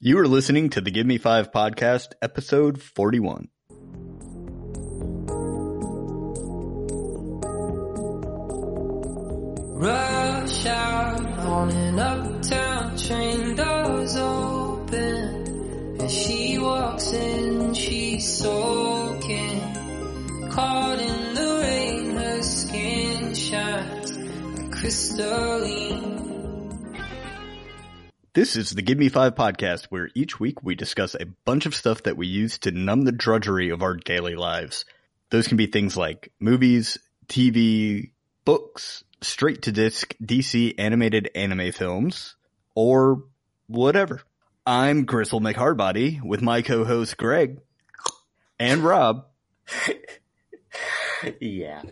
You are listening to the Give Me Five podcast, episode 41. Rush out on an uptown train, doors open. And she walks in, she's soaking. Caught in the rain, her skin shines like crystalline. This is the Give Me Five podcast, where each week we discuss a bunch of stuff that we use to numb the drudgery of our daily lives. Those can be things like movies, TV, books, straight to disc DC animated anime films, or whatever. I'm Gristle McHardbody with my co-host Greg and Rob. Yeah.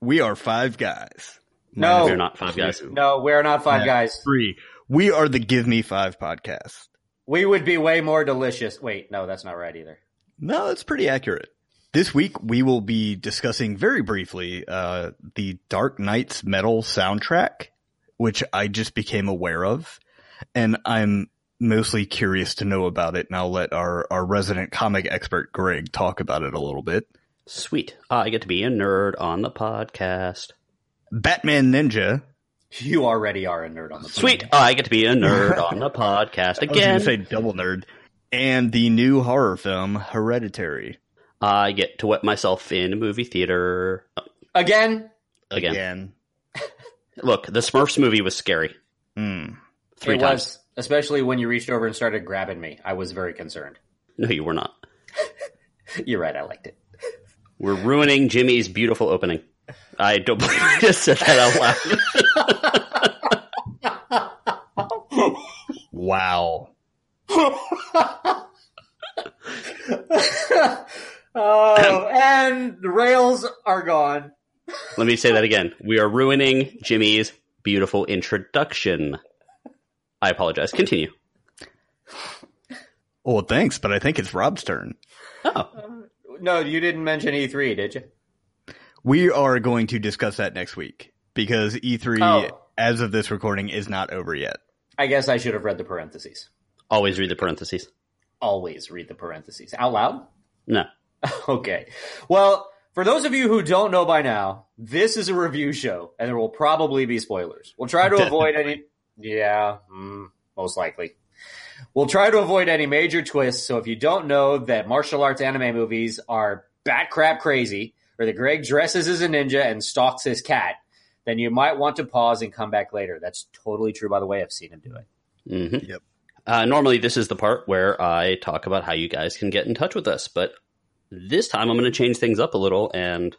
We are five guys. No. Minus We're not five guys. No, we're not five Yeah. guys. Three. We are the Give Me Five podcast. We would be way more delicious. Wait, no, that's not right either. No, that's pretty accurate. This week we will be discussing very briefly uh, the Dark Nights Metal soundtrack, which I just became aware of, and I'm mostly curious to know about it. And I'll let our our resident comic expert Greg talk about it a little bit. Sweet. I get to be a nerd on the podcast. Batman Ninja. You already are a nerd on the podcast. Sweet. I get to be a nerd on the podcast again. I was going to say double nerd. And the new horror film Hereditary. I get to wet myself in a movie theater Again, again. Again. Look, the Smurfs movie was scary. Hmm. Three it times. was, especially when you reached over and started grabbing me. I was very concerned. No, you were not. You're right, I liked it. We're ruining Jimmy's beautiful opening. I don't believe I just said that out loud. Wow. oh, and the rails are gone. Let me say that again. We are ruining Jimmy's beautiful introduction. I apologize. Continue. Well, thanks, but I think it's Rob's turn. Oh, No, you didn't mention E3, did you? We are going to discuss that next week because E3, Oh. as of this recording, is not over yet. I guess I should have read the parentheses. always read the parentheses. Always read the parentheses. Out loud? No. Okay. Well, for those of you who don't know by now, this is a review show, and there will probably be spoilers. We'll try to avoid any. Yeah, mm, most likely. We'll try to avoid any major twists. So if you don't know that martial arts anime movies are bat crap crazy, or that Greg dresses as a ninja and stalks his cat, then you might want to pause and come back later. That's totally true, by the way. I've seen him do it. hmm Yep. Uh, normally, this is the part where I talk about how you guys can get in touch with us, but this time I'm going to change things up a little and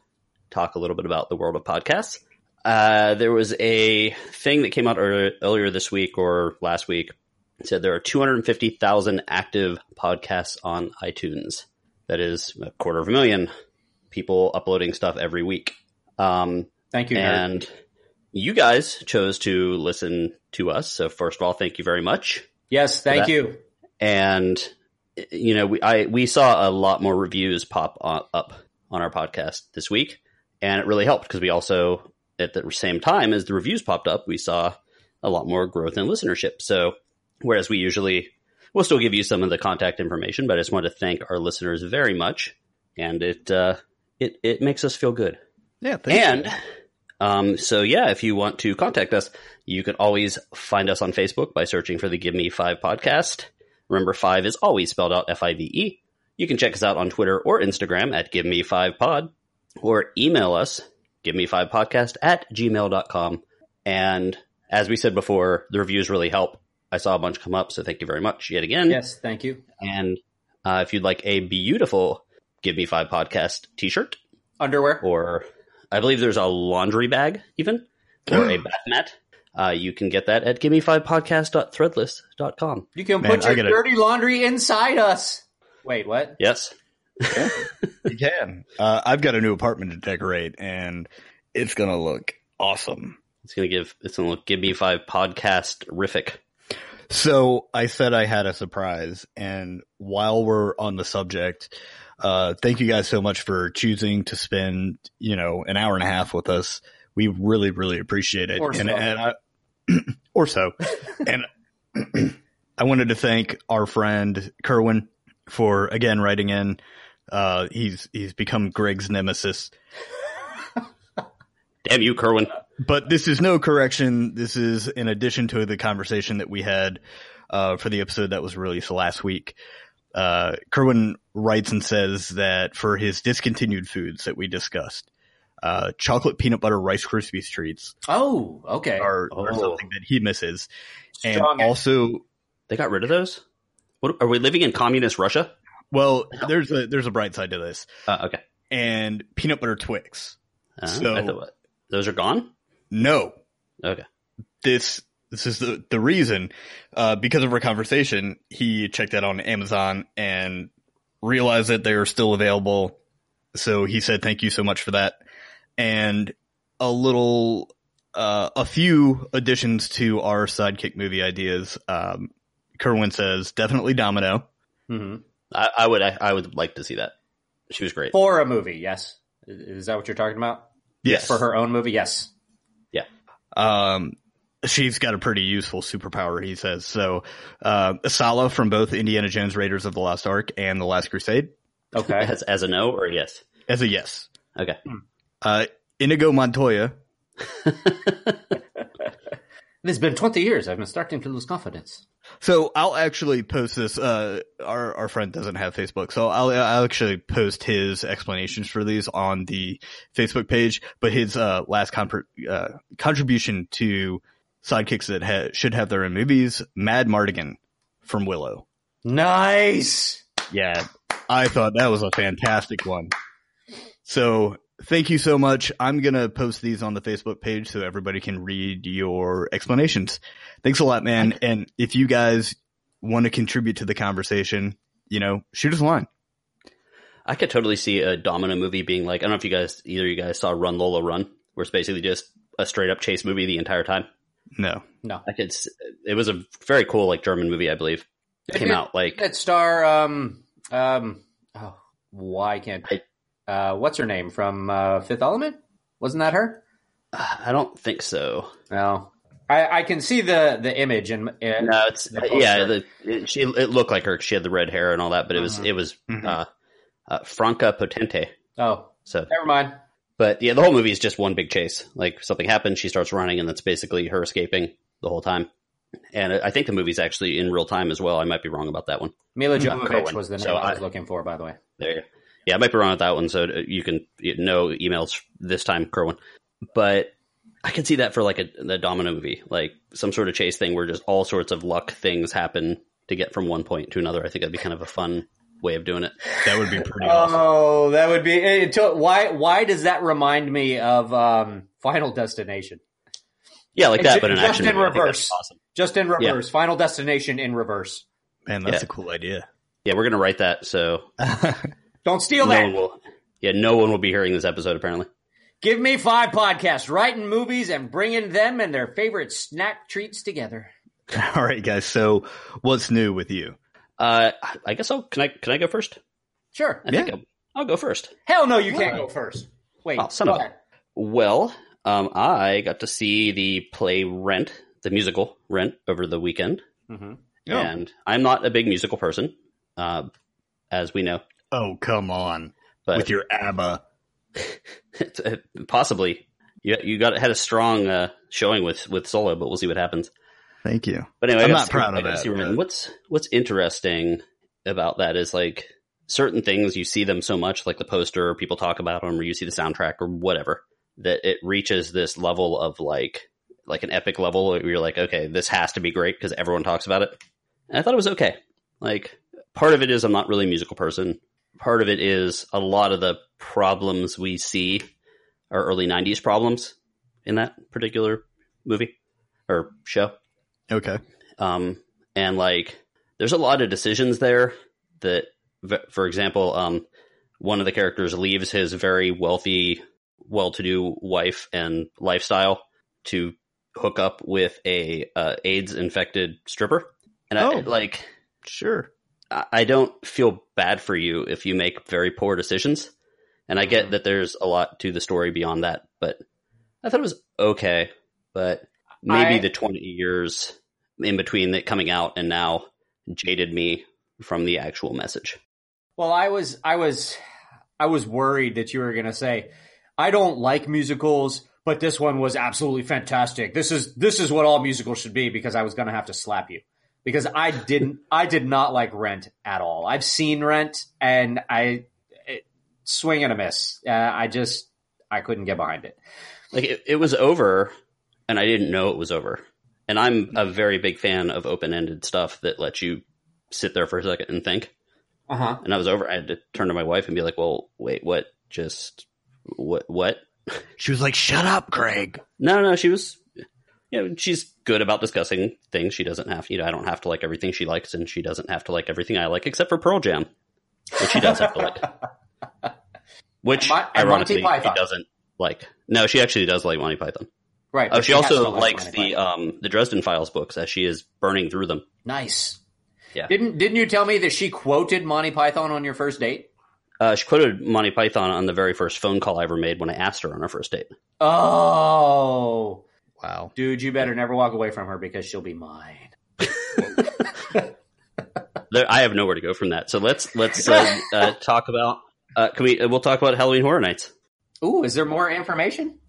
talk a little bit about the world of podcasts. Uh, there was a thing that came out ear- earlier this week or last week. It said there are 250,000 active podcasts on iTunes. That is a quarter of a million people uploading stuff every week. Um, Thank you, nerd. and you guys chose to listen to us. So first of all, thank you very much. Yes, thank you. And you know, we I we saw a lot more reviews pop on, up on our podcast this week, and it really helped because we also at the same time as the reviews popped up, we saw a lot more growth in listenership. So whereas we usually we'll still give you some of the contact information, but I just want to thank our listeners very much, and it uh, it it makes us feel good. Yeah, And um, so, yeah, if you want to contact us, you can always find us on Facebook by searching for the Give Me Five podcast. Remember, five is always spelled out F I V E. You can check us out on Twitter or Instagram at Give Me Five Pod or email us, Give Me Five Podcast at gmail.com. And as we said before, the reviews really help. I saw a bunch come up, so thank you very much yet again. Yes, thank you. And uh, if you'd like a beautiful Give Me Five Podcast t shirt, Underwear. or I believe there's a laundry bag even or a bath mat. Uh, you can get that at gimme5podcast.threadless.com. You can Man, put your gotta- dirty laundry inside us. Wait, what? Yes. you can. Uh, I've got a new apartment to decorate, and it's going to look awesome. It's gonna give it's gonna look give me five podcast rific. So I said I had a surprise, and while we're on the subject, uh, thank you guys so much for choosing to spend, you know, an hour and a half with us. We really, really appreciate it. Or and, so. and I, or so. and I wanted to thank our friend Kerwin for again writing in. Uh, he's he's become Greg's nemesis. Damn you, Kerwin. But this is no correction. This is in addition to the conversation that we had uh, for the episode that was released last week. Uh, Kerwin writes and says that for his discontinued foods that we discussed, uh, chocolate peanut butter Rice Krispies treats Oh, okay. are, are Oh. something that he misses, Strong and also, They got rid of those? What, are we living in communist Russia? well, there's a there's a bright side to this, Uh, okay. and peanut butter Twix. Uh, So- thought, those are gone? No, Okay. this this is the the reason uh, because of our conversation he checked that on amazon and realized that they are still available so he said thank you so much for that and a little uh, a few additions to our sidekick movie ideas um, kerwin says definitely domino Mhm. I, I would I, I would like to see that. She was great. For a movie, yes. Is that what you're talking about? yes For her own movie, yes. Yeah um she's got a pretty useful superpower he says so uh asala from both indiana jones raiders of the lost ark and the last crusade Okay. As, as a no or a yes? as a yes Okay. Uh, Inigo Montoya. It has been 20 years. I've been starting to lose confidence. So I'll actually post this. Uh, our our friend doesn't have Facebook, so I'll I'll actually post his explanations for these on the Facebook page. But his uh, last compr uh, contribution to sidekicks that ha- should have their own movies, Madmartigan from Willow. Nice. Yeah, I thought that was a fantastic one. So thank you so much. I'm gonna post these on the Facebook page so everybody can read your explanations. Thanks a lot, man. And if you guys want to contribute to the conversation, you know, shoot us a line. I could totally see a Domino movie being like I don't know if you guys either of you guys saw Run Lola Run, where it's basically just a straight up chase movie the entire time. No. No. I could. s- It was a very cool like German movie, I believe. It came out like That star, um, um, oh, why can't, I- uh, what's her name from, uh, Fifth Element? Wasn't that her? I don't think so. No. I, I can see the, the image and, and No, it's The yeah. The, it, she it looked like her. She had the red hair and all that, but it was Mhm. it was Mhm. uh, uh, Franka Potente. oh, So, never mind. But yeah, the whole movie is just one big chase. Like something happens, she starts running, and that's basically her escaping the whole time. And I think the movie's actually in real time as well. I might be wrong about that one. Mila Mhm. Jovovich was the name So I was looking for, by the way. There you go. Yeah, I might be wrong with that one. So you can you no emails this time, Kerwin. But I could see that for like a the Domino movie, like some sort of chase thing where just all sorts of luck things happen to get from one point to another. I think that'd be kind of a fun way of doing it. That would be pretty awesome. Oh, that would be, it, to- why, why does that remind me of, um, Final Destination? Yeah, like that, Ju- but in just action. in movie. I think that'd reverse. Awesome. Just in reverse. Final Destination in reverse. Man, that's Yeah. a cool idea. Yeah, we're gonna write that. So Don't steal no that. one will. Yeah, no one will be hearing this episode apparently. Give me five podcasts, writing movies and bringing them and their favorite snack treats together. All right, guys. So what's new with you? Uh, I guess I'll. Can I? Can I go first? Sure. I think I'll, I'll go first. Hell no, you can't go first. Wait. Oh, son go of a- ahead. Well, um, I got to see the play Rent, the musical Rent, over the weekend, Mhm. Oh. and I'm not a big musical person, uh, as we know. Oh, come on. But with your ABBA. uh, possibly you you got had a strong uh, showing with with solo, but we'll see what happens. Thank you. But anyway, I'm not proud of that, but- What's what's interesting about that is like certain things you see them so much, like the poster, or people talk about them, or you see the soundtrack, or whatever, that it reaches this level of like like an epic level where you're like, okay, this has to be great because everyone talks about it. And I thought it was okay. Like part of it is I'm not really a musical person. Part of it is a lot of the problems we see are early '90s problems in that particular movie or show. Okay. Um, and like, there's a lot of decisions there that, for example, um, one of the characters leaves his very wealthy, well-to-do wife and lifestyle to hook up with a uh, AIDS-infected stripper. And I, Oh. like, Sure. I I don't feel bad for you if you make very poor decisions. And I get that there's a lot to the story beyond that, but I thought it was okay. But maybe I- the 20 years in between that coming out and now jaded me from the actual message. Well, I was I was I was worried that you were going to say I don't like musicals, but this one was absolutely fantastic. This is this is what all musicals should be because I was going to have to slap you. Because I didn't I did not like Rent at all. I've seen Rent and I it, swing and a miss. Uh, I just I couldn't get behind it. Like it, it was over and I didn't know it was over. And I'm a very big fan of open-ended stuff that lets you sit there for a second and think. Uh-huh. And I was over. I had to turn to my wife and be like, "Well, wait, what? Just what? What?" She was like, "Shut up, Craig." No, no, she was. You know, she's good about discussing things. She doesn't have. You know, I don't have to like everything she likes, and she doesn't have to like everything I like, except for Pearl Jam, which she does have to like. Which, And Mon- and Monty ironically, she doesn't like. No, she actually does like Monty Python. Right. Oh, but she also likes the um the Dresden Files books as she is burning through them. nice. Yeah. Didn't didn't you tell me that she quoted Monty Python on your first date? Uh, she quoted Monty Python on the very first phone call I ever made when I asked her on our first date. Oh, Wow. dude, you better never walk away from her because she'll be mine. There, I have nowhere to go from that. So let's let's uh, uh, talk about. Uh, can we? uh, We'll talk about Halloween Horror Nights. Ooh, is there more information?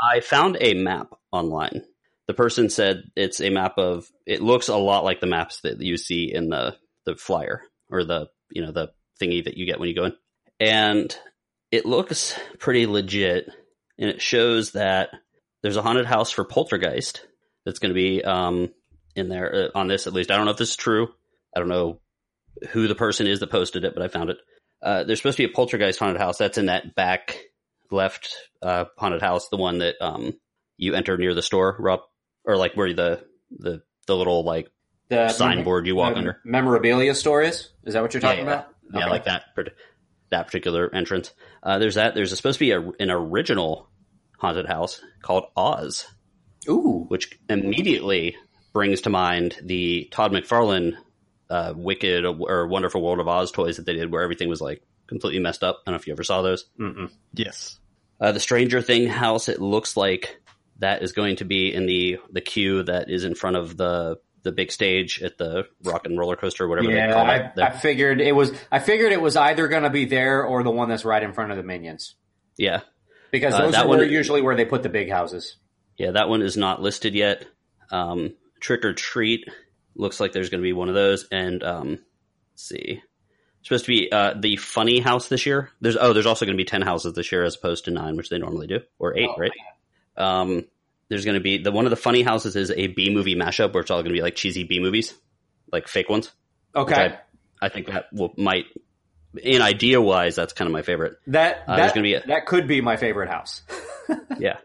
I found a map online. The person said it's a map of. It looks a lot like the maps that you see in the the flyer or the you know the thingy that you get when you go in, and it looks pretty legit. And it shows that there's a haunted house for Poltergeist that's going to be um, in there uh, on this at least. I don't know if this is true. I don't know who the person is that posted it, but I found it. Uh, there's supposed to be a Poltergeist haunted house that's in that back left uh, haunted house, the one that um, you enter near the store, Rob, or like where the the the little like The signboard you walk the under. memorabilia store is? Is that what you're talking yeah, about? Yeah, Okay. like that that particular entrance. Uh, there's that. There's supposed to be a, an original haunted house called Oz, Ooh, which immediately brings to mind the Todd McFarlane uh, Wicked or Wonderful World of Oz toys that they did, where everything was like completely messed up. I don't know if you ever saw those. Mm-mm. Yes. Uh, the Stranger Thing house. It looks like that is going to be in the the queue that is in front of the the big stage at the Rock and Roller Coaster, or whatever they yeah. call it. I, I figured it was. I figured it was either going to be there or the one that's right in front of the Minions, yeah, because Uh, those that are one- where, usually where they put the big houses. yeah, that one is not listed yet. Um, Trick or Treat looks like there's going to be one of those, and um, let's see, supposed to be uh, the Funny House this year. There's oh, there's also going to be ten houses this year as opposed to nine, which they normally do, or eight, Oh, right? Um, there's going to be the one of the funny houses is a B movie mashup where it's all going to be like cheesy B movies, like fake ones. Okay, I think that will might, in idea wise, that's kind of my favorite. that Uh, that a- that could be my favorite house. Yeah,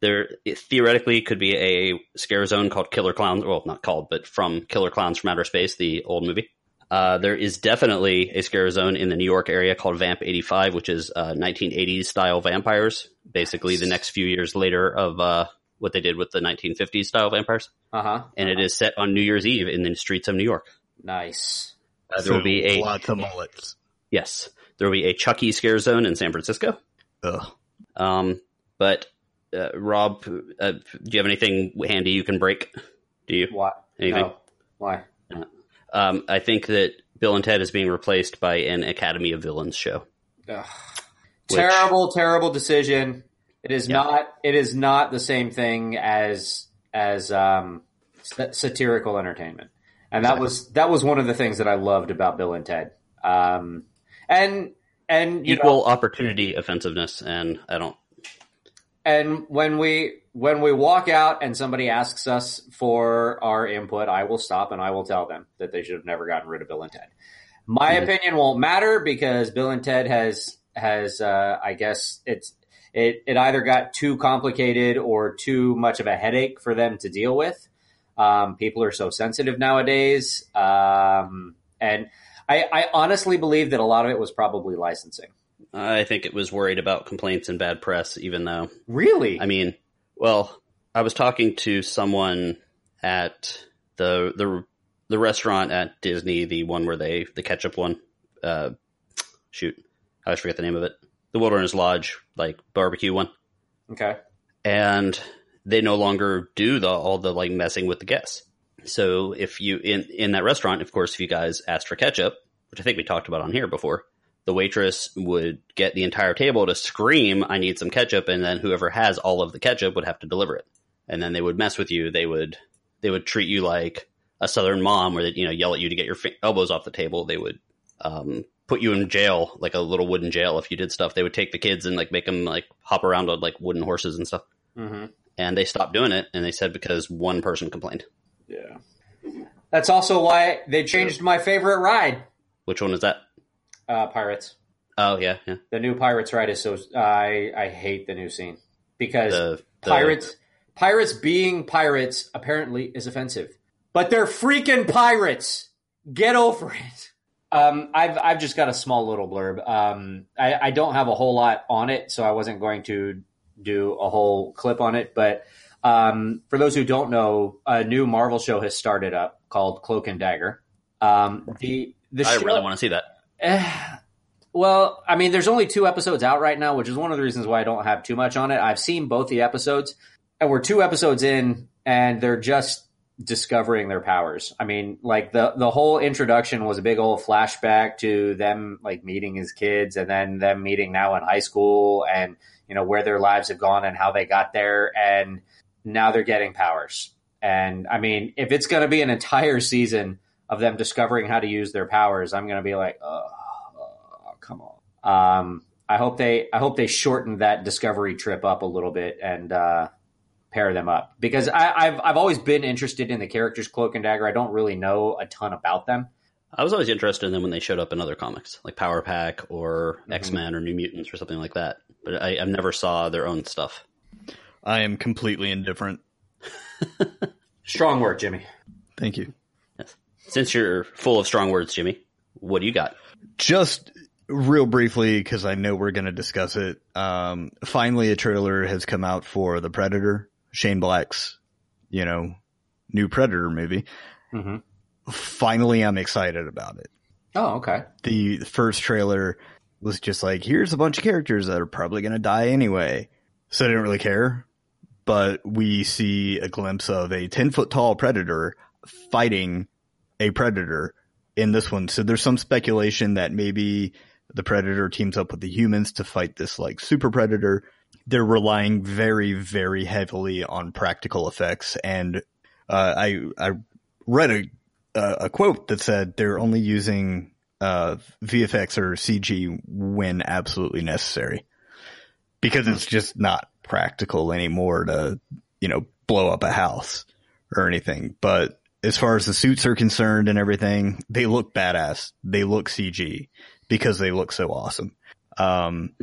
there it theoretically could be a scare zone called Killer Clowns. Well, not called, but from Killer Clowns from Outer Space, the old movie. Uh, there is definitely a scare zone in the New York area called Vamp 85, which is uh, 1980s style vampires, basically the next few years later of uh, what they did with the 1950s style vampires. Uh huh. And it is set on New Year's Eve in the streets of New York. Nice. Uh, there will be a lots of mullets. yes, there will be a Chucky scare zone in San Francisco. Ugh. Um, but uh, Rob, uh, do you have anything handy you can break? Do you? Why? Anything? No. Why? Um, I think that Bill and Ted is being replaced by an Academy of Villains show. Ugh. Which- Terrible, terrible decision. It is Yeah. not. It is not the same thing as as um, satirical entertainment, and that was that was one of the things that I loved about Bill and Ted. Um, and and you know, Equal opportunity offensiveness, and I don't. And when we when we walk out and somebody asks us for our input, I will stop and I will tell them that they should have never gotten rid of Bill and Ted. My Mhm. opinion won't matter because Bill and Ted has has uh, I guess it's it it either got too complicated or too much of a headache for them to deal with. Um, people are so sensitive nowadays, um, and I, I honestly believe that a lot of it was probably licensing. I think it was worried about complaints and bad press, even though Really? I mean, well, I was talking to someone at the the the restaurant at Disney, the one where they the ketchup one. Uh, shoot, I always forget the name of it. The Wilderness Lodge, like barbecue one, okay. and they no longer do the all the like messing with the guests. So if you in in that restaurant, of course, if you guys asked for ketchup, which I think we talked about on here before, the waitress would get the entire table to scream, "I need some ketchup," and then whoever has all of the ketchup would have to deliver it. And then they would mess with you. They would they would treat you like a southern mom, where they you know yell at you to get your fi- elbows off the table. They would um, put you in jail, like a little wooden jail, if you did stuff. They would take the kids and like make them like hop around on like wooden horses and stuff. Mm-hmm. And they stopped doing it, and they said because one person complained. Yeah. That's also why they changed my favorite ride, Which one is that? Uh, Pirates. Oh yeah, yeah. The new Pirates ride is so I I hate the new scene because The, the pirates pirates being pirates apparently is offensive, but they're freaking pirates. Get over it. Um, I've I've just got a small little blurb. Um, I, I don't have a whole lot on it, so I wasn't going to do a whole clip on it. But um, for those who don't know, a new Marvel show has started up called Cloak and Dagger. Um, the the I show, really want to see that. Eh, well, I mean, there's only two episodes out right now, which is one of the reasons why I don't have too much on it. I've seen both the episodes, and we're two episodes in, and they're just discovering their powers. I mean, like the the whole introduction was a big old flashback to them like meeting as kids, and then them meeting now in high school, and you know where their lives have gone and how they got there, and now they're getting powers. And I mean, if it's going to be an entire season of them discovering how to use their powers, I'm going to be like, oh, come on. Um, I hope they I hope they shorten that discovery trip up a little bit and uh, pair them up because I, I've I've always been interested in the characters Cloak and Dagger. I don't really know a ton about them. I was always interested in them when they showed up in other comics, like Power Pack or Mhm. X Men or New Mutants or something like that. But I, I never saw their own stuff. I am completely indifferent. Strong word, Jimmy. Thank you. Since you're full of strong words, Jimmy, what do you got? Just real briefly, because I know we're going to discuss it. Um, finally, a trailer has come out for The Predator, Shane Black's, you know, new Predator movie. Mm-hmm. Finally, I'm excited about it. Oh, okay. The first trailer was just like, here's a bunch of characters that are probably going to die anyway. So I didn't really care. But we see a glimpse of a 10 foot tall predator fighting a predator in this one. So there's some speculation that maybe the predator teams up with the humans to fight this like super predator. They're relying very, very heavily on practical effects. And, uh, I, I read a, a, quote that said they're only using, uh, VFX or CG when absolutely necessary because it's just not practical anymore to, you know, blow up a house or anything. But as far as the suits are concerned and everything, they look badass. They look CG because they look so awesome. Um,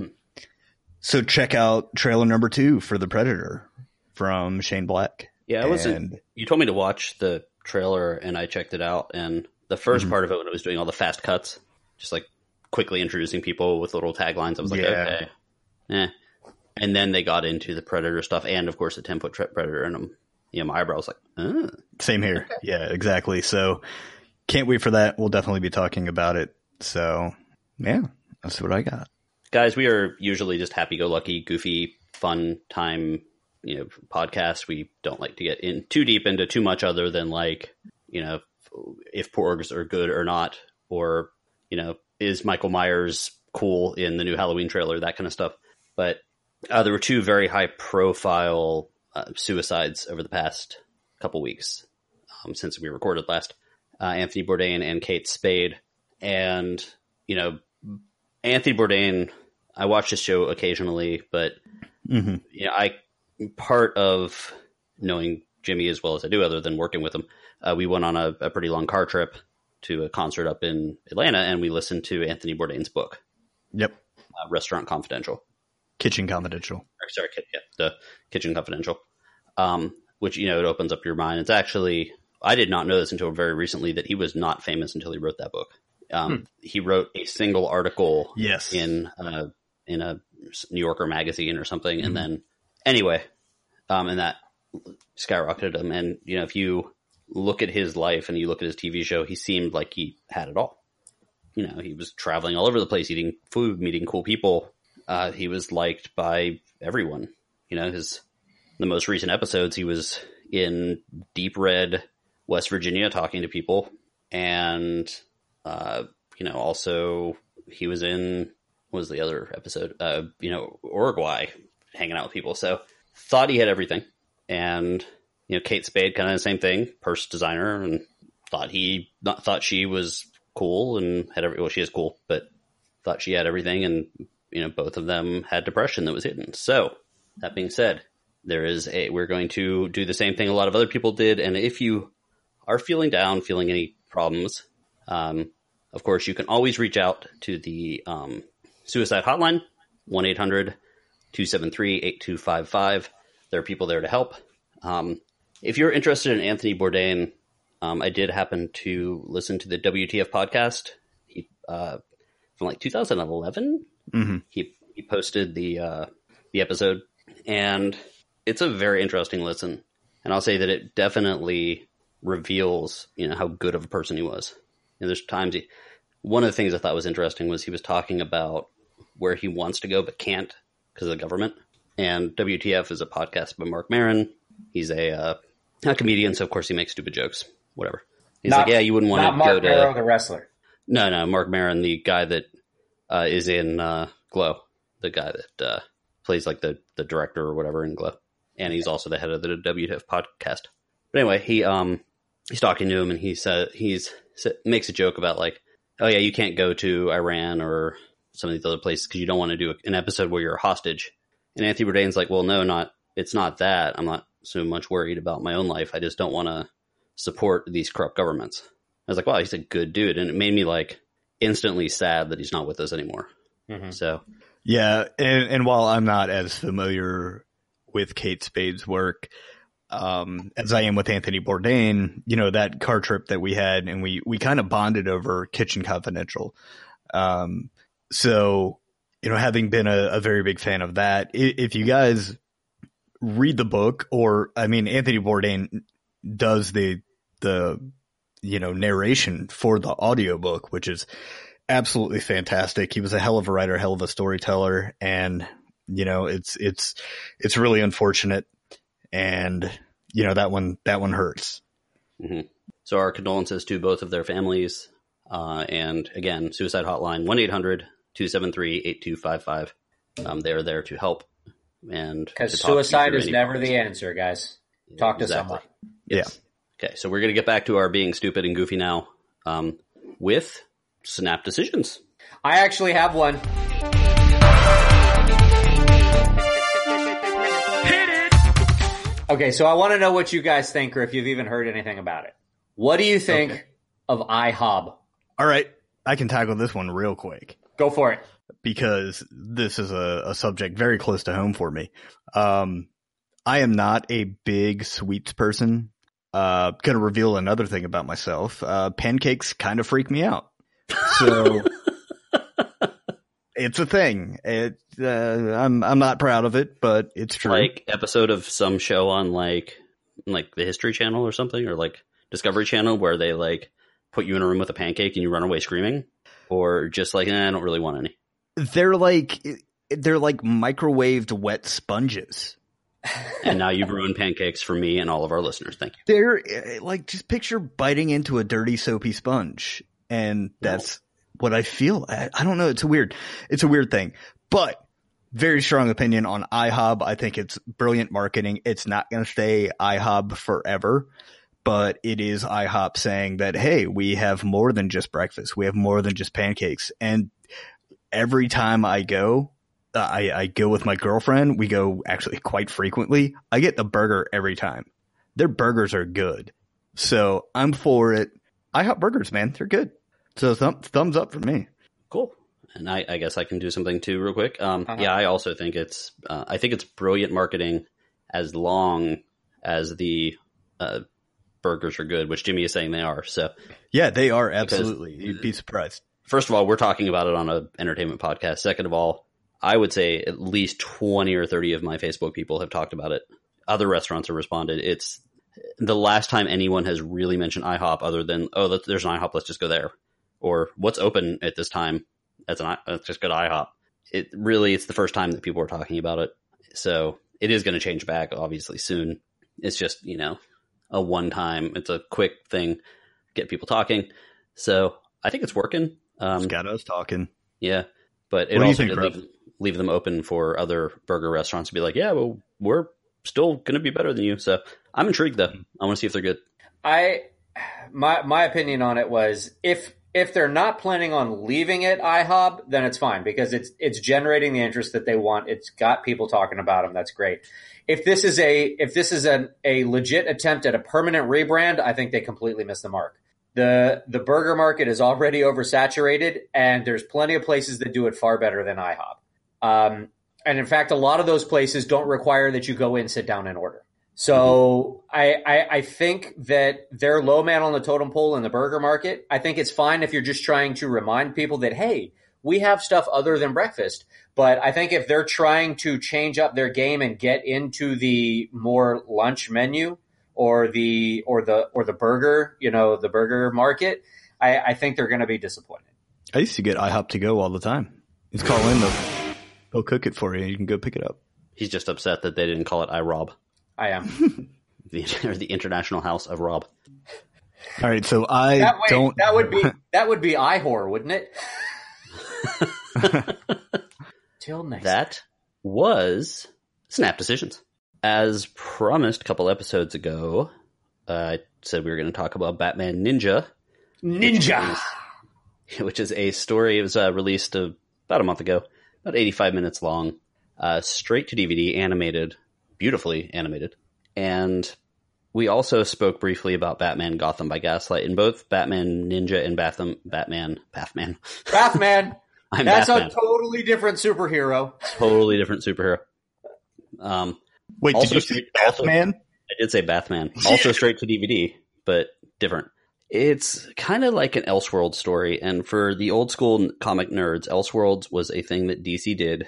so check out trailer number two for the Predator from Shane Black. Yeah, I wasn't. And You told me to watch the trailer, and I checked it out. And the 1st Mhm. part of it, when it was doing all the fast cuts, just like quickly introducing people with little taglines, I was like, Yeah. okay, eh. And then they got into the predator stuff, and of course the ten foot predator, and um, you know, my eyebrows like, oh. Same here. Yeah, exactly. So can't wait for that. We'll definitely be talking about it. So yeah, that's what I got. guys, we are usually just happy go lucky, goofy, fun time, you know, podcast. We don't like to get in too deep into too much other than like, you know, if porgs are good or not, or, you know, is Michael Myers cool in the new Halloween trailer, that kind of stuff. But uh, there were two very high profile uh, suicides over the past couple weeks um, since we recorded last. Uh, Anthony Bourdain and Kate Spade. And, you know, Anthony Bourdain, I watch his show occasionally, but hmm you know, I part of knowing Jimmy as well as I do, other than working with him, uh, we went on a, a pretty long car trip to a concert up in Atlanta, and we listened to Anthony Bourdain's book, Yep. uh, Restaurant Confidential. Kitchen Confidential. Sorry, yeah, the Kitchen Confidential, um, which you know it opens up your mind. It's actually I did not know this until very recently that he was not famous until he wrote that book. Um, He wrote a single article Yes. in uh, in a New Yorker magazine or something, and then anyway, um, and that skyrocketed him. And you know, if you look at his life and you look at his TV show, he seemed like he had it all. You know, he was traveling all over the place, eating food, meeting cool people. Uh, he was liked by everyone. You know, his the most recent episodes, he was in deep red West Virginia talking to people, and uh, you know, also he was in what was the other episode? Uh, you know, Uruguay, hanging out with people. So thought he had everything, and you know, Kate Spade kind of the same thing, purse designer, and thought he not thought she was cool and had every well, she is cool, but thought she had everything, and you know, both of them had depression that was hidden. So that being said, there is a we're going to do the same thing a lot of other people did, and if you are feeling down, feeling any problems, um, of course, you can always reach out to the um, suicide hotline, 1 800 273 8255. There are people there to help. Um, if you're interested in Anthony Bourdain, um, I did happen to listen to the WTF podcast uh, from like 2011. Mm-hmm. He he posted the uh, the episode, and it's a very interesting listen. And I'll say that it definitely reveals you know how good of a person he was. Know, there's times he, one of the things I thought was interesting was he was talking about where he wants to go but can't because of the government. And WTF is a podcast by Marc Maron. He's a, uh, a comedian, so of course he makes stupid jokes. Whatever. He's Not- like, yeah, you wouldn't want to Mark go to. Barrow, the wrestler. No, no, Marc Maron, the guy that uh, is in uh, Glow, the guy that uh, plays like the the director or whatever in Glow, and he's also the head of the WTF podcast. But anyway, he um he's talking to him, and he said he's makes a joke about like, oh yeah, you can't go to Iran or some of these other places because you don't want to do an episode where you're a hostage. And Anthony Bourdain's like, well, no, not it's not that. I'm not so much worried about my own life. I just don't want to support these corrupt governments. I was like, wow, he's a good dude, and it made me like instantly sad that he's not with us anymore. Mhm. So Yeah, and, and while I'm not as familiar with Kate Spade's work um, as I am with Anthony Bourdain, you know that car trip that we had, and we we kind of bonded over Kitchen Confidential. Um, so you know, having been a, a very big fan of that, i- if you guys read the book, or I mean, Anthony Bourdain does the the you know narration for the audiobook, which is absolutely fantastic. He was a hell of a writer, hell of a storyteller, and you know, it's it's it's really unfortunate, and you know that one that one hurts. So our condolences to both of their families. Uh, and again, suicide hotline 1-800-273-8255. Um, they're there to help and Because to talk to you suicide is never problems. the answer, guys. Talk to Exactly. someone. Yes. Okay, so we're going to get back to our being stupid and goofy now um, with snap decisions. I actually have one. Okay, so I want to know what you guys think, or if you've even heard anything about it. What do you think Okay. of iHob? All right, I can tackle this one real quick. Go for it. because this is a, a subject very close to home for me. Um, I am not a big sweets person. Uh, gonna reveal another thing about myself. Uh, pancakes kind of freak me out. So it's a thing. It, uh, I'm, I'm not proud of it, but it's true. Like episode of some show on like like the History Channel or something, or like Discovery Channel, where they like put you in a room with a pancake and you run away screaming, or just like eh, I don't really want any. they're like, they're like microwaved wet sponges. And now you've ruined pancakes for me and all of our listeners. Thank you. They're uh, like just picture biting into a dirty soapy sponge, and that's what I feel. I, I don't know. It's a weird, it's a weird thing, but very strong opinion on IHOB. I think it's brilliant marketing. It's not going to stay IHOB forever, but it is IHOP saying that hey, we have more than just breakfast. We have more than just pancakes, and every time I go. I, I go with my girlfriend. We go actually quite frequently. I get the burger every time their burgers are good. So I'm for it. I IHOP burgers, man, they're good. So thumb, thumbs up for me. Cool. And I, I guess I can do something too, real quick. Um, Uh-huh. Yeah, I also think it's uh, I think it's brilliant marketing as long as the uh, burgers are good, which Jimmy is saying they are. So Yeah, they are absolutely. You'd be surprised. first of all, we're talking about it on a entertainment podcast. Second of all, I would say at least twenty or thirty of my Facebook people have talked about it. Other restaurants have responded. It's the last time anyone has really mentioned IHOP, other than oh, there's an IHOP, let's just go there, or what's open at this time. That's an let's just go to IHOP. It really, it's the first time that people are talking about it. So it is going to change back, obviously soon. It's just you know, a one time. It's a quick thing, get people talking. So I think it's working. Um, Got us talking. yeah, but it What do you also think, did? Leave, them open for other burger restaurants to be like, yeah, well, we're still going to be better than you. So I'm intrigued though. I want to see if they're good. I my my opinion on it was if if they're not planning on leaving it IHOB, then it's fine because it's it's generating the interest that they want. It's got people talking about them. That's great. If this is a if this is an, a legit attempt at a permanent rebrand, I think they completely missed the mark. The the burger market is already oversaturated, and there's plenty of places that do it far better than IHOB. Um, and in fact, a lot of those places don't require that you go in, sit down, and order. So I, I I think that they're low man on the totem pole in the burger market. I think it's fine if you're just trying to remind people that hey, we have stuff other than breakfast. But I think if they're trying to change up their game and get into the more lunch menu or the or the or the burger, you know, the burger market, I, I think they're going to be disappointed. I used to get IHOP to go all the time. Just call in, they'll, they'll cook it for you. You can go pick it up. He's just upset that they didn't call it iRob, I am. the, the International House of Rob. All right, so I That way, don't. that would be that would be I ihor, wouldn't it? Till next. That was Snap Decisions. As promised a couple episodes ago, uh, I said we were going to talk about Batman Ninja, ninja. which is a story. It was uh, released uh, about a month ago, about 85 minutes long, uh, straight to DVD, animated, beautifully animated. And we also spoke briefly about Batman Gotham by Gaslight. In both Batman Ninja and Batham, Batman, Batman. Bathman. I'm That's Batman. a totally different superhero. totally different superhero. Um, Wait, did you straight- say Batman? I did say Bathman. Also straight to DVD, but different. It's kind of like an Elseworld story, and for the old school comic nerds, Elseworlds was a thing that DC did,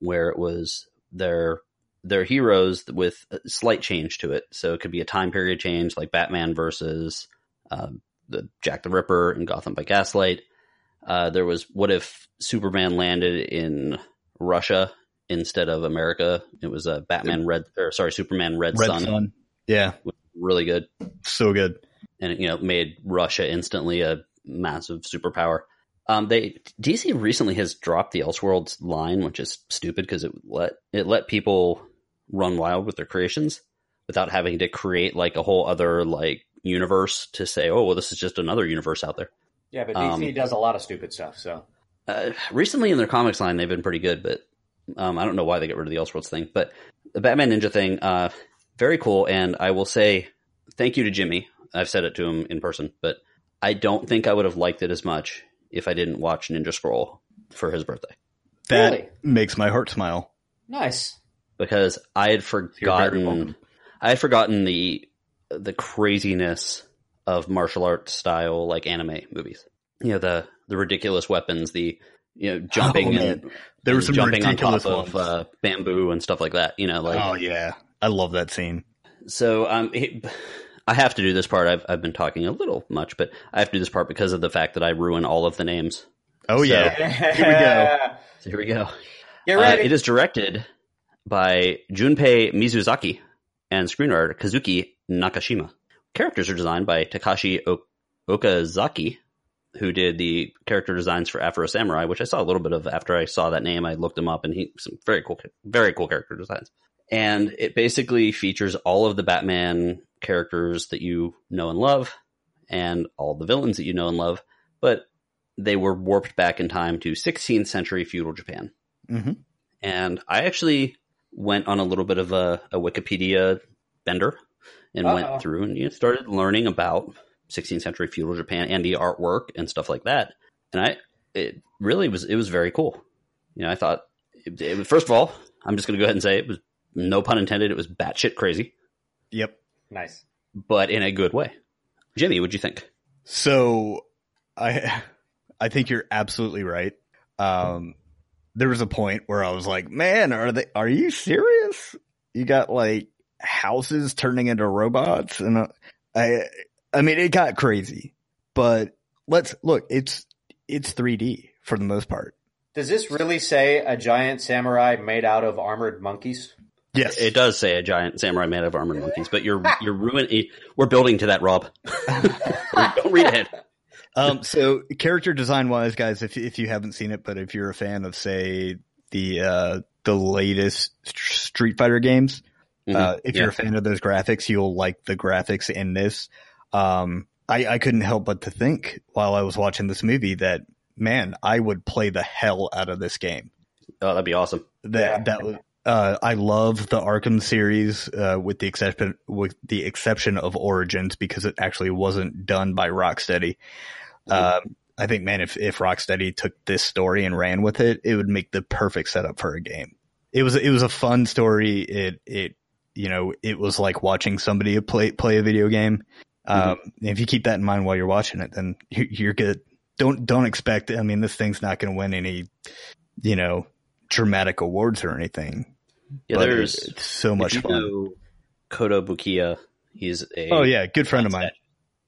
where it was their their heroes with a slight change to it. So it could be a time period change, like Batman versus uh, the Jack the Ripper in Gotham by Gaslight. Uh, there was what if Superman landed in Russia instead of America? It was a Batman Red, or sorry, Superman Red, Red Sun Sun. Yeah, really good, so good. And it, you know made Russia instantly a massive superpower. Um, they DC recently has dropped the Elseworlds line, which is stupid because it let it let people run wild with their creations without having to create like a whole other like universe to say, oh well, this is just another universe out there. Yeah, but DC Um, does a lot of stupid stuff. So Uh, recently in their comics line, they've been pretty good, but um, I don't know why they get rid of the Elseworlds thing. But the Batman Ninja thing, uh, very cool. And I will say thank you to Jimmy. I've said it to him in person, but I don't think I would have liked it as much if I didn't watch Ninja Scroll for his birthday That Really? makes my heart smile. nice. because I had forgotten. I had forgotten the the craziness of martial arts style like anime movies. You know the the ridiculous weapons, the you know jumping Oh, and. There was some jumping on top ridiculous of uh, bamboo and stuff like that. You know, like oh yeah, I love that scene. so. Um, it, I have to do this part. I've I've been talking a little much, but I have to do this part because of the fact that I ruin all of the names. Oh So- yeah, Here we go. So here we go. Get Uh, ready. it is directed by Junpei Mizusaki and screenwriter Kazuki Nakashima. Characters are designed by Takashi o- Okazaki, who did the character designs for Afro Samurai, which I saw a little bit of after I saw that name. I looked him up, and he some very cool, very cool character designs. And it basically features all of the Batman characters that you know and love, and all the villains that you know and love, but they were warped back in time to 16th century feudal Japan hmm and I actually went on a little bit of a, a Wikipedia bender and Uh-oh. went through and you know, started learning about 16th century feudal Japan and the artwork and stuff like that. And I, it really was, it was very cool. You know, I thought, it, it first of all, I'm just going to go ahead and say it was no pun intended. It was batshit crazy, Yep. Nice. but in a good way. Jimmy, what'd you think? So I I think you're absolutely right. Um there was a point where I was like, "Man, are they are you serious? You got like houses turning into robots and uh, I I mean it got crazy. But let's look, it's it's 3D for the most part. Does this really say a giant samurai made out of armored monkeys? Yes. It does say a giant samurai made out of armored monkeys, but you're you're ruining. We're building to that, Rob. Don't read ahead. um, so character design wise, guys, if if you haven't seen it, but if you're a fan of say the uh the latest Street Fighter games, uh, if Yeah. you're a fan of those graphics, you'll like the graphics in this. Um, I, I couldn't help but to think while I was watching this movie that man, I would play the hell out of this game. oh, that'd be awesome. That that was. Uh, I love the Arkham series, uh, with the exception with the exception of Origins because it actually wasn't done by Rocksteady. Um, I think, man, if if Rocksteady took this story and ran with it, it would make the perfect setup for a game. It was it was a fun story. It it you know it was like watching somebody play play a video game. Um, If you keep that in mind while you're watching it, then you're good. Don't don't expect. I mean, this thing's not going to win any, you know, dramatic awards or anything. Yeah, but there's it's so much you fun. know Kotobukiya. He's a Oh yeah, good friend of mine.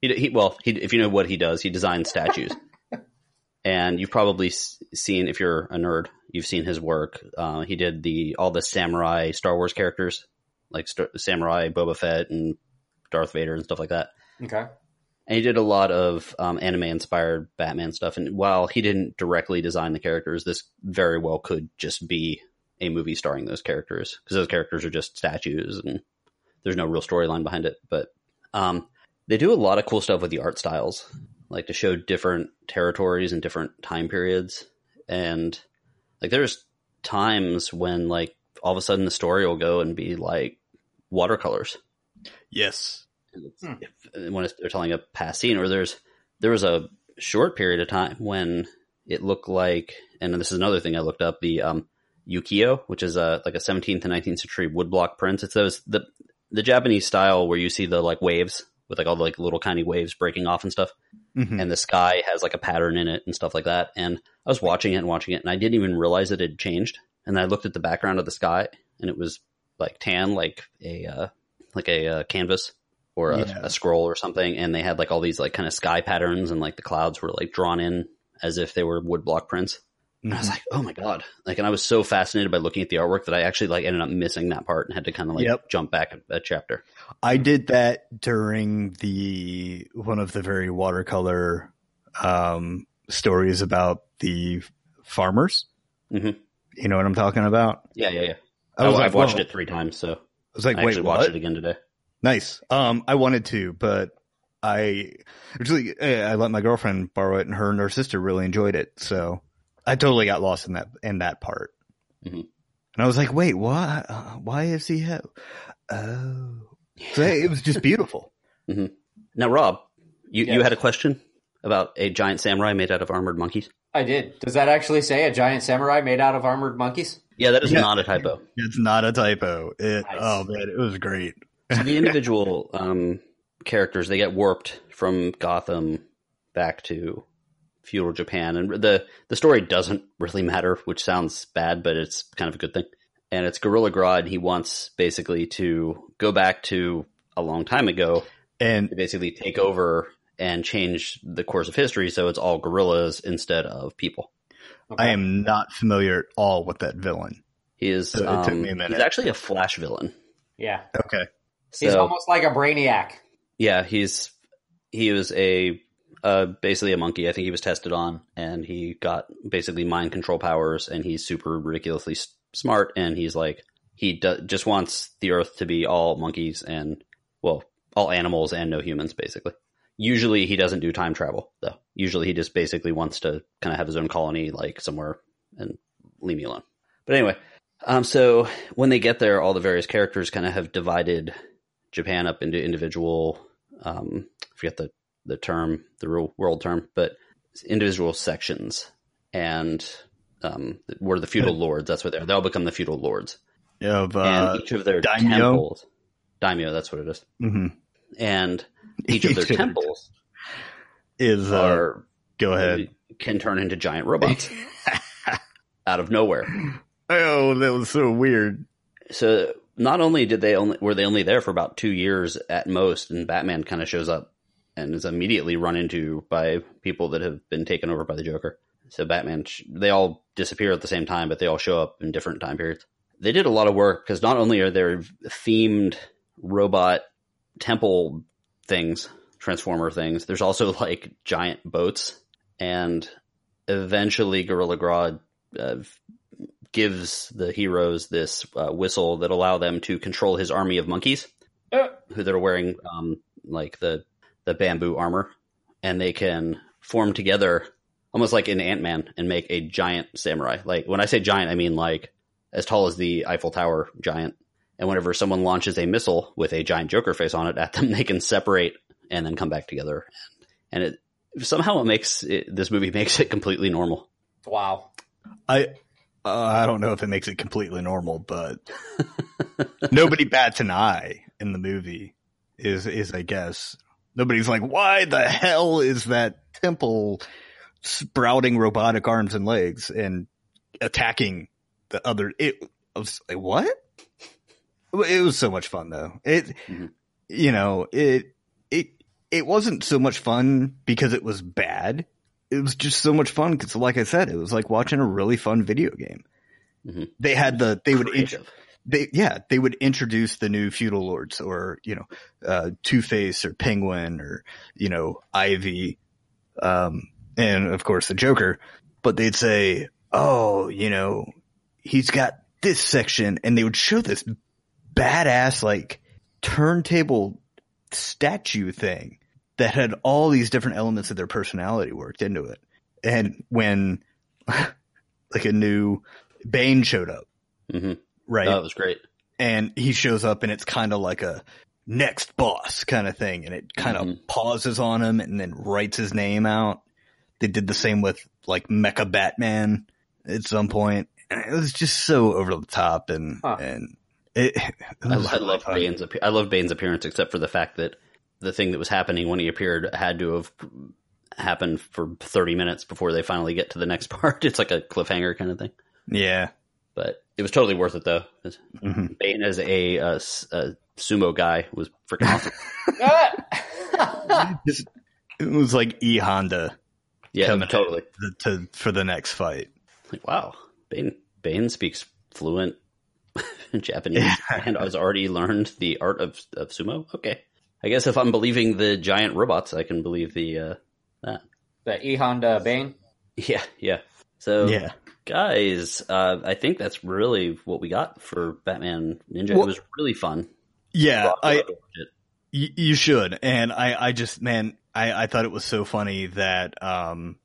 He, he well, he, if you know what he does, he designs statues. and you've probably seen, if you're a nerd, you've seen his work. Uh, he did the all the samurai Star Wars characters, like Star- samurai Boba Fett and Darth Vader and stuff like that. Okay. And he did a lot of um, anime inspired Batman stuff. And while he didn't directly design the characters, this very well could just be a movie starring those characters because those characters are just statues and there's no real storyline behind it. But um, they do a lot of cool stuff with the art styles, like to show different territories and different time periods. And like there's times when like all of a sudden the story will go and be like watercolors Yes. Hmm. if, when it's, they're telling a past scene, or there's there was a short period of time when it looked like, and this is another thing I looked up, the um, ukiyo, which is a like a 17th and 19th century woodblock prints. It's those the the Japanese style where you see the like waves with like all the like little tiny waves breaking off and stuff, Mhm. and the sky has like a pattern in it and stuff like that. And I was watching it and watching it, and I didn't even realize it had changed. And then I looked at the background of the sky, and it was like tan, like a uh, like a uh, canvas or a, Yeah. a scroll or something. And they had like all these like kind of sky patterns, and like the clouds were like drawn in as if they were woodblock prints. And I was Mhm. like, oh my god! Like, and I was so fascinated by looking at the artwork that I actually like ended up missing that part and had to kind of like Yep. jump back a, a chapter. I did that during the one of the very watercolor um, stories about the farmers. Mhm. You know what I'm talking about? Yeah, yeah, yeah. I was I, like, have watched whoa. it three times, so I was like, I wait, actually what? it again today. Nice. Um, I wanted to, but I actually eh, I let my girlfriend borrow it, and her and her sister really enjoyed it. So I totally got lost in that in that part. Mhm. And I was like, wait, why? Uh, why is he? Ha- oh, so it was just beautiful. Now, Rob, you, you had a question about a giant samurai made out of armored monkeys? I did. Does that actually say a giant samurai made out of armored monkeys? Yeah, that is Yeah. not a typo. It's not a typo. It, Nice. Oh man, it was great. So the individual um, characters they get warped from Gotham back to feudal Japan, and the the story doesn't really matter, which sounds bad, but it's kind of a good thing. And it's Gorilla Grodd. He wants basically to go back to a long time ago, And basically take over and change the course of history, so it's all gorillas instead of people. Okay. I am not familiar at all with that villain. He is It took um, me a minute. he's actually a Flash villain. Yeah. Okay. He's almost like a brainiac. Yeah, he's he was a uh, basically a monkey. I think he was tested on, and he got basically mind control powers, and he's super ridiculously s- smart. And he's like he do- just wants the Earth to be all monkeys and well, all animals and no humans, basically. Usually, he doesn't do time travel though. Usually, he just basically wants to kind of have his own colony, like somewhere, and leave me alone. But anyway, um, so when they get there, all the various characters kind of have divided Japan up into individual um, I forget the the term, the real world term, but individual sections, and um, were the feudal lords. That's what they're. They all become the feudal lords, Of uh, and each of their daimyo? temples, daimyo. That's what it is, mhm. and each of their Each of their temples is uh, are go ahead. can turn into giant robots out of nowhere. Oh, that was so weird. So not only did they only were they only there for about two years at most, and Batman kind of shows up and is immediately run into by people that have been taken over by the Joker. So Batman, they all disappear at the same time, but they all show up in different time periods. they did a lot of work because not only are there themed robot temple things, transformer things, there's also like giant boats, and eventually Gorilla Grodd uh, gives the heroes this uh, whistle that allow them to control his army of monkeys, Uh. who that are wearing um, like the the bamboo armor, and they can form together almost like an Ant Man and make a giant samurai. Like when I say giant, I mean like as tall as the Eiffel Tower giant. And whenever someone launches a missile with a giant Joker face on it at them, they can separate and then come back together. And it somehow it makes it, this movie makes it completely normal. Wow. I uh, I don't know if it makes it completely normal, but nobody bats an eye in the movie. Is is I guess nobody's like, why the hell is that temple sprouting robotic arms and legs and attacking the other? It I was like, what? It was so much fun though. It, Mhm. you know, it it it wasn't so much fun because it was bad. It was just so much fun because, like I said, it was like watching a really fun video game. Mhm. They had the they would int-. They yeah they would introduce the new feudal lords or you know uh, Two Face or Penguin or you know Ivy, um, and of course the Joker. But they'd say, oh, you know, he's got this section, and they would show this badass like turntable statue thing that had all these different elements of their personality worked into it. And when like a new Bane showed up, hmm right? Oh, it was great. and he shows up and it's kind of like a next boss kind of thing and it kind of Mhm. pauses on him and then writes his name out they did the same with like mecha batman at some point and it was just so over the top and Huh. and it, it I, was I love fun. Bane's. I love Bane's appearance, except for the fact that the thing that was happening when he appeared had to have happened for thirty minutes before they finally get to the next part. It's like a cliffhanger kind of thing. yeah But it was totally worth it, though. Mhm. Bane as a, uh, s- a sumo guy was freaking awesome. Just- it was like e honda Yeah, Coming totally. to for the next fight Like, wow, Bane. Bane speaks fluent Japanese and has already learned the art of of sumo. Okay, I guess if I'm believing the giant robots, I can believe the uh, that. the E Honda Bane. Yeah, yeah. So yeah guys, uh, I think that's really what we got for Batman Ninja. Well- it was really fun. yeah i. Y- you should. And I, I just, man, I, I thought it was so funny that, um,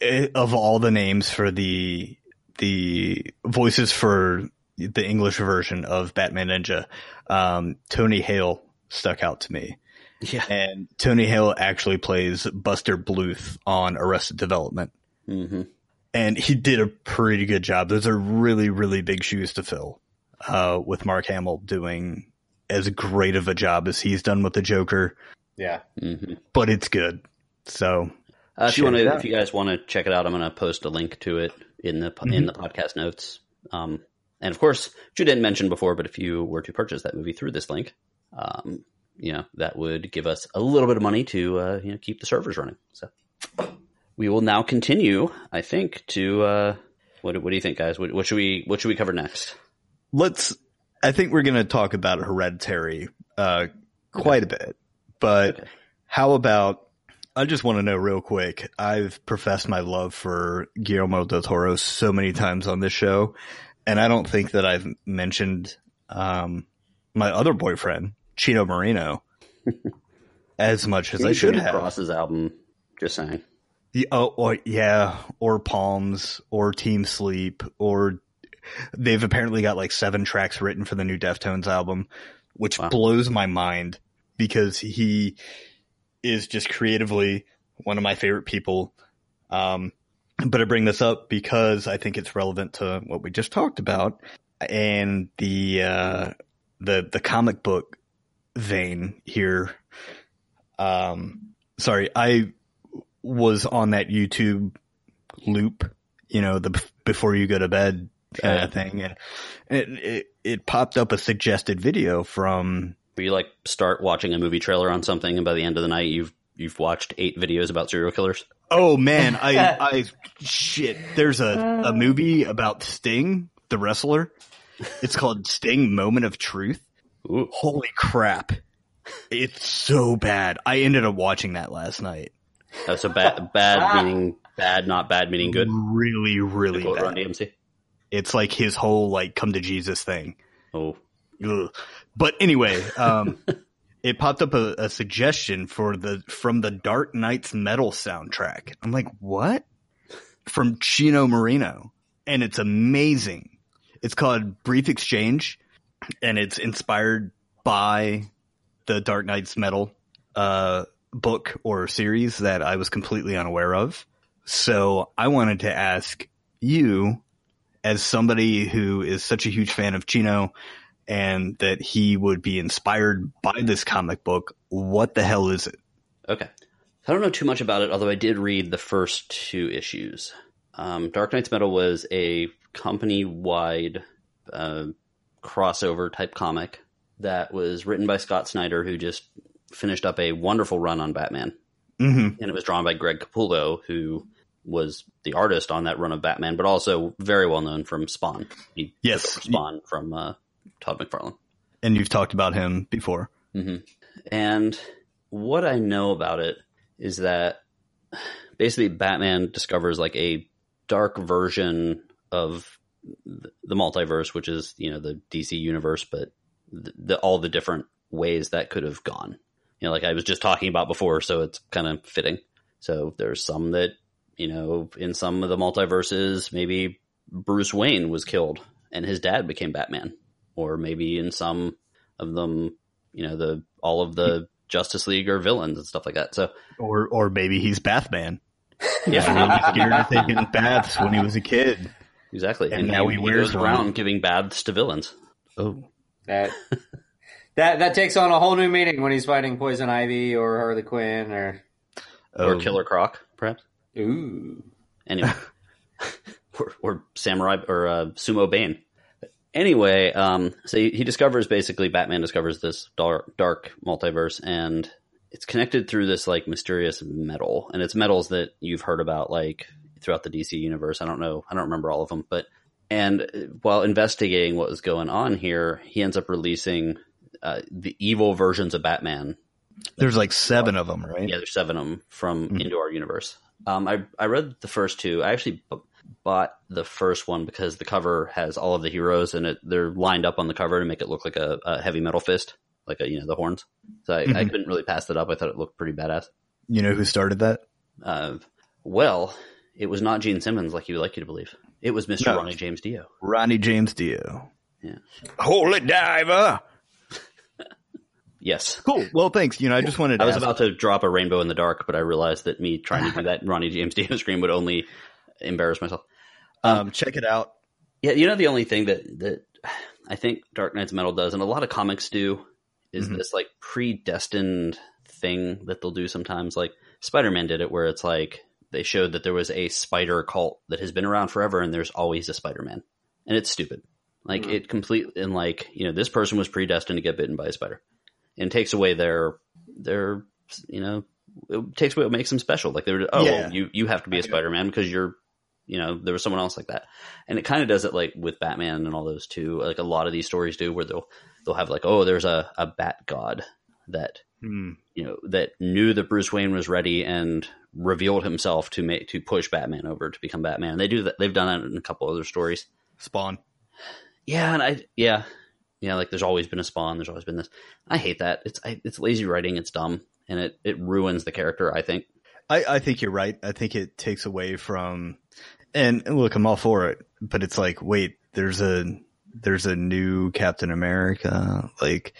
it, of all the names for the, the voices for the English version of Batman Ninja, um, Tony Hale stuck out to me. yeah. And Tony Hale actually plays Buster Bluth on Arrested Development. hmm And he did a pretty good job. Those are really, really big shoes to fill, uh, with Mark Hamill doing as great of a job as he's done with the Joker Yeah. hmm but it's good. So Uh, if you wanna, if you guys want to check it out, I'm going to post a link to it in the Mm-hmm. in the podcast notes. Um, and of course, which you didn't mention before, but if you were to purchase that movie through this link, um, you know that would give us a little bit of money to uh, you know keep the servers running. So we will now continue. I think to uh, what what do you think, guys? What, what should we what should we cover next? let's. I think we're going to talk about Hereditary uh, quite a bit, but Okay. how about? I just want to know real quick. I've professed my love for Guillermo del Toro so many times on this show, and I don't think that I've mentioned um, my other boyfriend, Chino Moreno, as much as I should have. Crosses album. Just saying. The, oh, or, yeah, or Palms, or Team Sleep, or they've apparently got like seven tracks written for the new Deftones album, which Wow. blows my mind because he is just creatively one of my favorite people. Um, but I bring this up because I think it's relevant to what we just talked about and the uh, the the comic book vein here. Um, sorry, I was on that YouTube loop, you know, the before you go to bed kind Okay. of thing, and it, it it popped up a suggested video from Where you like start watching a movie trailer on something, and by the end of the night, you've you've watched eight videos about serial killers. Oh man, I I shit. There's a a movie about Sting, the wrestler, It's called Sting Moment of Truth. Ooh. Holy crap. It's so bad. I ended up watching that last night. Uh, so bad, bad meaning bad, not bad meaning good. Really, really Quote Run bad. DMC. It's like his whole like come to Jesus thing. Oh, Ugh. But anyway, um, it popped up a, a suggestion for the from the Dark Nights Metal soundtrack. I'm like, what? From Chino Moreno, and it's amazing. It's called Brief Exchange, and it's inspired by the Dark Nights Metal uh, book or series that I was completely unaware of. So I wanted to ask you, as somebody who is such a huge fan of Chino, and that he would be inspired by this comic book. What the hell is it? okay. I don't know too much about it, although I did read the first two issues. Um, Dark Nights Metal was a company-wide uh, crossover type comic that was written by Scott Snyder, who just finished up a wonderful run on Batman. Mm-hmm. and it was drawn by Greg Capullo, who was the artist on that run of Batman, but also very well known from Spawn. He Yes. Spawn from uh, Todd McFarlane. And you've talked about him before. hmm And what I know about it is that basically Batman discovers like a dark version of the multiverse, which is you know the DC universe, but the, the all the different ways that could have gone. You know, like I was just talking about before, so it's kind of fitting. So there's some that you know in some of the multiverses, maybe Bruce Wayne was killed and his dad became Batman, or maybe in some of them, you know, the all of the Justice League are villains and stuff like that. So Or or maybe he's Bathman. yeah, Really scared of taking baths when he was a kid. exactly. And now he wears goes around giving baths to villains. Oh. That that that takes on a whole new meaning when he's fighting Poison Ivy or Harley Quinn or oh. Or Killer Croc, perhaps. ooh. Anyway, or, or Samurai or uh, Sumo Bane. Anyway, um, so he, he discovers basically Batman discovers this dark, dark multiverse, and it's connected through this like mysterious metal, and it's metals that you've heard about like throughout the DC universe. I don't know, I don't remember all of them, but and uh, while investigating what was going on here, he ends up releasing uh, the evil versions of Batman There's like seven of them, right? yeah, there's seven of them from Mhm. into our universe. Um, I I read the first two. I actually b- bought the first one because the cover has all of the heroes and it they're lined up on the cover to make it look like a, a heavy metal fist, like a you know the horns. So I, I Mhm. couldn't really pass that up. I thought it looked pretty badass. You know who started that? Uh, well, it was not Gene Simmons like you would like you to believe. It was Mr. No. Ronnie James Dio. Ronnie James Dio. Yeah. Holy diver. Yes. Cool. Well, thanks. You know, I just wanted to I was ask- about to drop a rainbow in the dark, but I realized that me trying to do that Ronnie James Dio scream would only embarrass myself. um, check it out. Yeah, you know the only thing that that I think Dark Nights Metal does, and a lot of comics do, is Mhm. this like predestined thing that they'll do sometimes. Like Spider Man did it, where it's like they showed that there was a spider cult that has been around forever, and there's always a Spider Man, and it's stupid. Like Mhm. it completely and like you know this person was predestined to get bitten by a spider, and takes away their their you know it takes away what makes them special. Like they're oh Yeah. well, you you have to be a Spider Man because you're you know there was someone else like that and it kind of does it like with Batman and all those too. Like a lot of these stories do, where they'll they'll have like, oh, there's a a Bat God that Hmm. you know that knew that Bruce Wayne was ready and revealed himself to make to push Batman over to become Batman. They do that. They've done that in a couple other stories. Spawn. Yeah, and I yeah yeah like there's always been a Spawn. There's always been this. I hate that. It's I, it's lazy writing. It's dumb and it it ruins the character. I think. I, I think you're right. I think it takes away from, and look, I'm all for it, but it's like, wait, there's a, there's a new Captain America, like,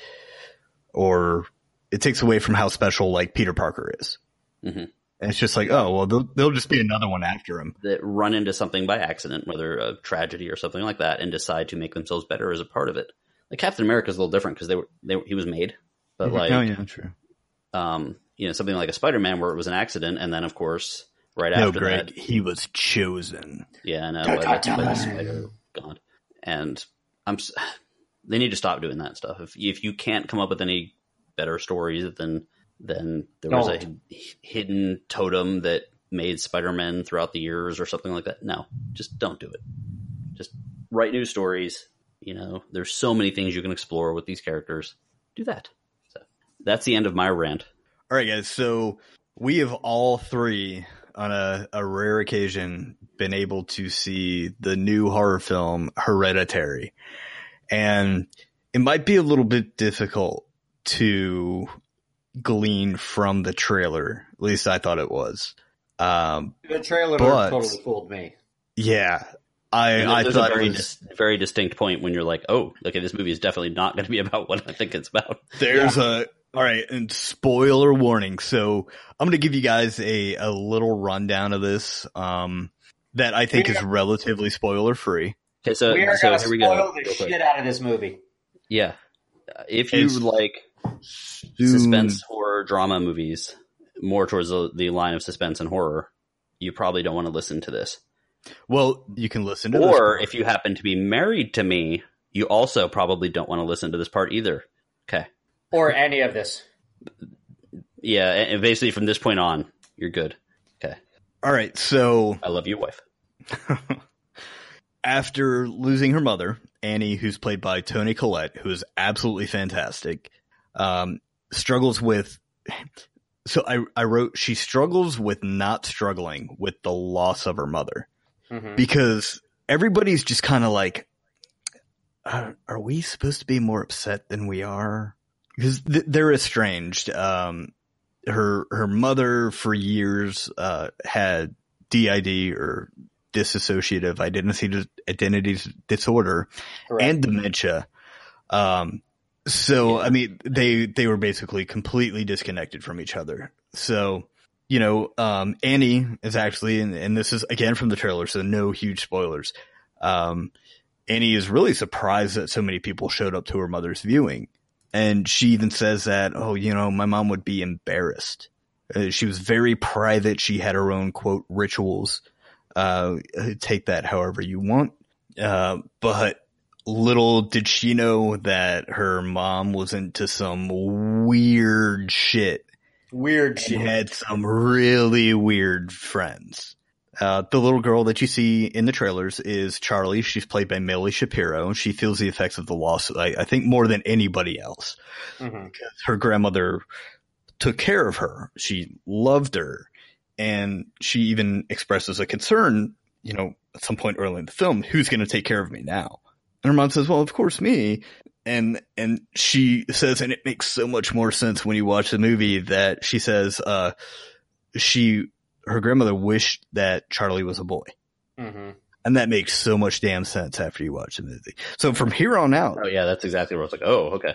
or it takes away from how special like Peter Parker is. Mhm. And it's just like, oh, well, there'll, there'll just be another one after him. that run into something by accident, whether a tragedy or something like that, and decide to make themselves better as a part of it. Like Captain America is a little different because they were, they were, he was made, but like, oh yeah, true. um, you know, something like a Spider Man where it was an accident, and then of course, right No, after Greg, that, he was chosen. yeah, no, by the, by Spider God, and I'm, they need to stop doing that stuff. If if you can't come up with any better stories, then then there was a h- hidden totem that made Spider Man throughout the years or something like that. No, just don't do it. Just write new stories You know, there's so many things you can explore with these characters. Do that. So that's the end of my rant. All right, guys. So we have all three, on a, a rare occasion, been able to see the new horror film Hereditary. And it might be a little bit difficult to glean from the trailer. At least I thought it was. Um, The trailer But- totally fooled me. yeah, I, And I there's thought a very, it was, dis- very distinct point when you're like, oh, okay, this movie is definitely not going to be about what I think it's about. There's a all right, and spoiler warning. So I'm going to give you guys a a little rundown of this um that I think We is relatively spoiler free. Okay, so, we are so gonna here we go. spoil the shit out of this movie. Yeah. Uh, If you It's- like suspense horror drama movies more towards the, the line of suspense and horror, you probably don't want to listen to this. Well, you can listen to Or this if you happen to be married to me, you also probably don't want to listen to this part either. Okay. Or any of this. Yeah, and and basically from this point on, you're good. Okay. all right. So I love you, wife. after losing her mother, Annie, who's played by Toni Collette, who is absolutely fantastic, um, struggles with. So I, I wrote she struggles with not struggling with the loss of her mother Mhm. because everybody's just kind of like, are, are we supposed to be more upset than we are? Because th- they're estranged. Um, her her mother for years uh, had DID or dissociative identity identity disorder Correct. and dementia. Um, so I mean, they they were basically completely disconnected from each other. So you know, um, Annie is actually, and, and this is again from the trailer, so no huge spoilers. Um, Annie is really surprised that so many people showed up to her mother's viewing, and she even says that, oh, you know, my mom would be embarrassed. Uh, she was very private. She had her own quote rituals. Uh, take that however you want. Uh, but little did she know that her mom was into some weird shit. Weird She had some really weird friends. Uh, the little girl that you see in the trailers is Charlie. She's played by Millie Shapiro. She feels the effects of the loss, I, I think, more than anybody else Mhm. her grandmother took care of her. She loved her. And she even expresses a concern, you know, at some point early in the film, who's going to take care of me now? And her mom says, well, of course me. And, and she says, and it makes so much more sense when you watch the movie that she says, uh, she, her grandmother wished that Charlie was a boy. Mhm. And that makes so much damn sense after you watch the movie. So from here on out, Oh yeah, that's exactly where I was like, oh, okay.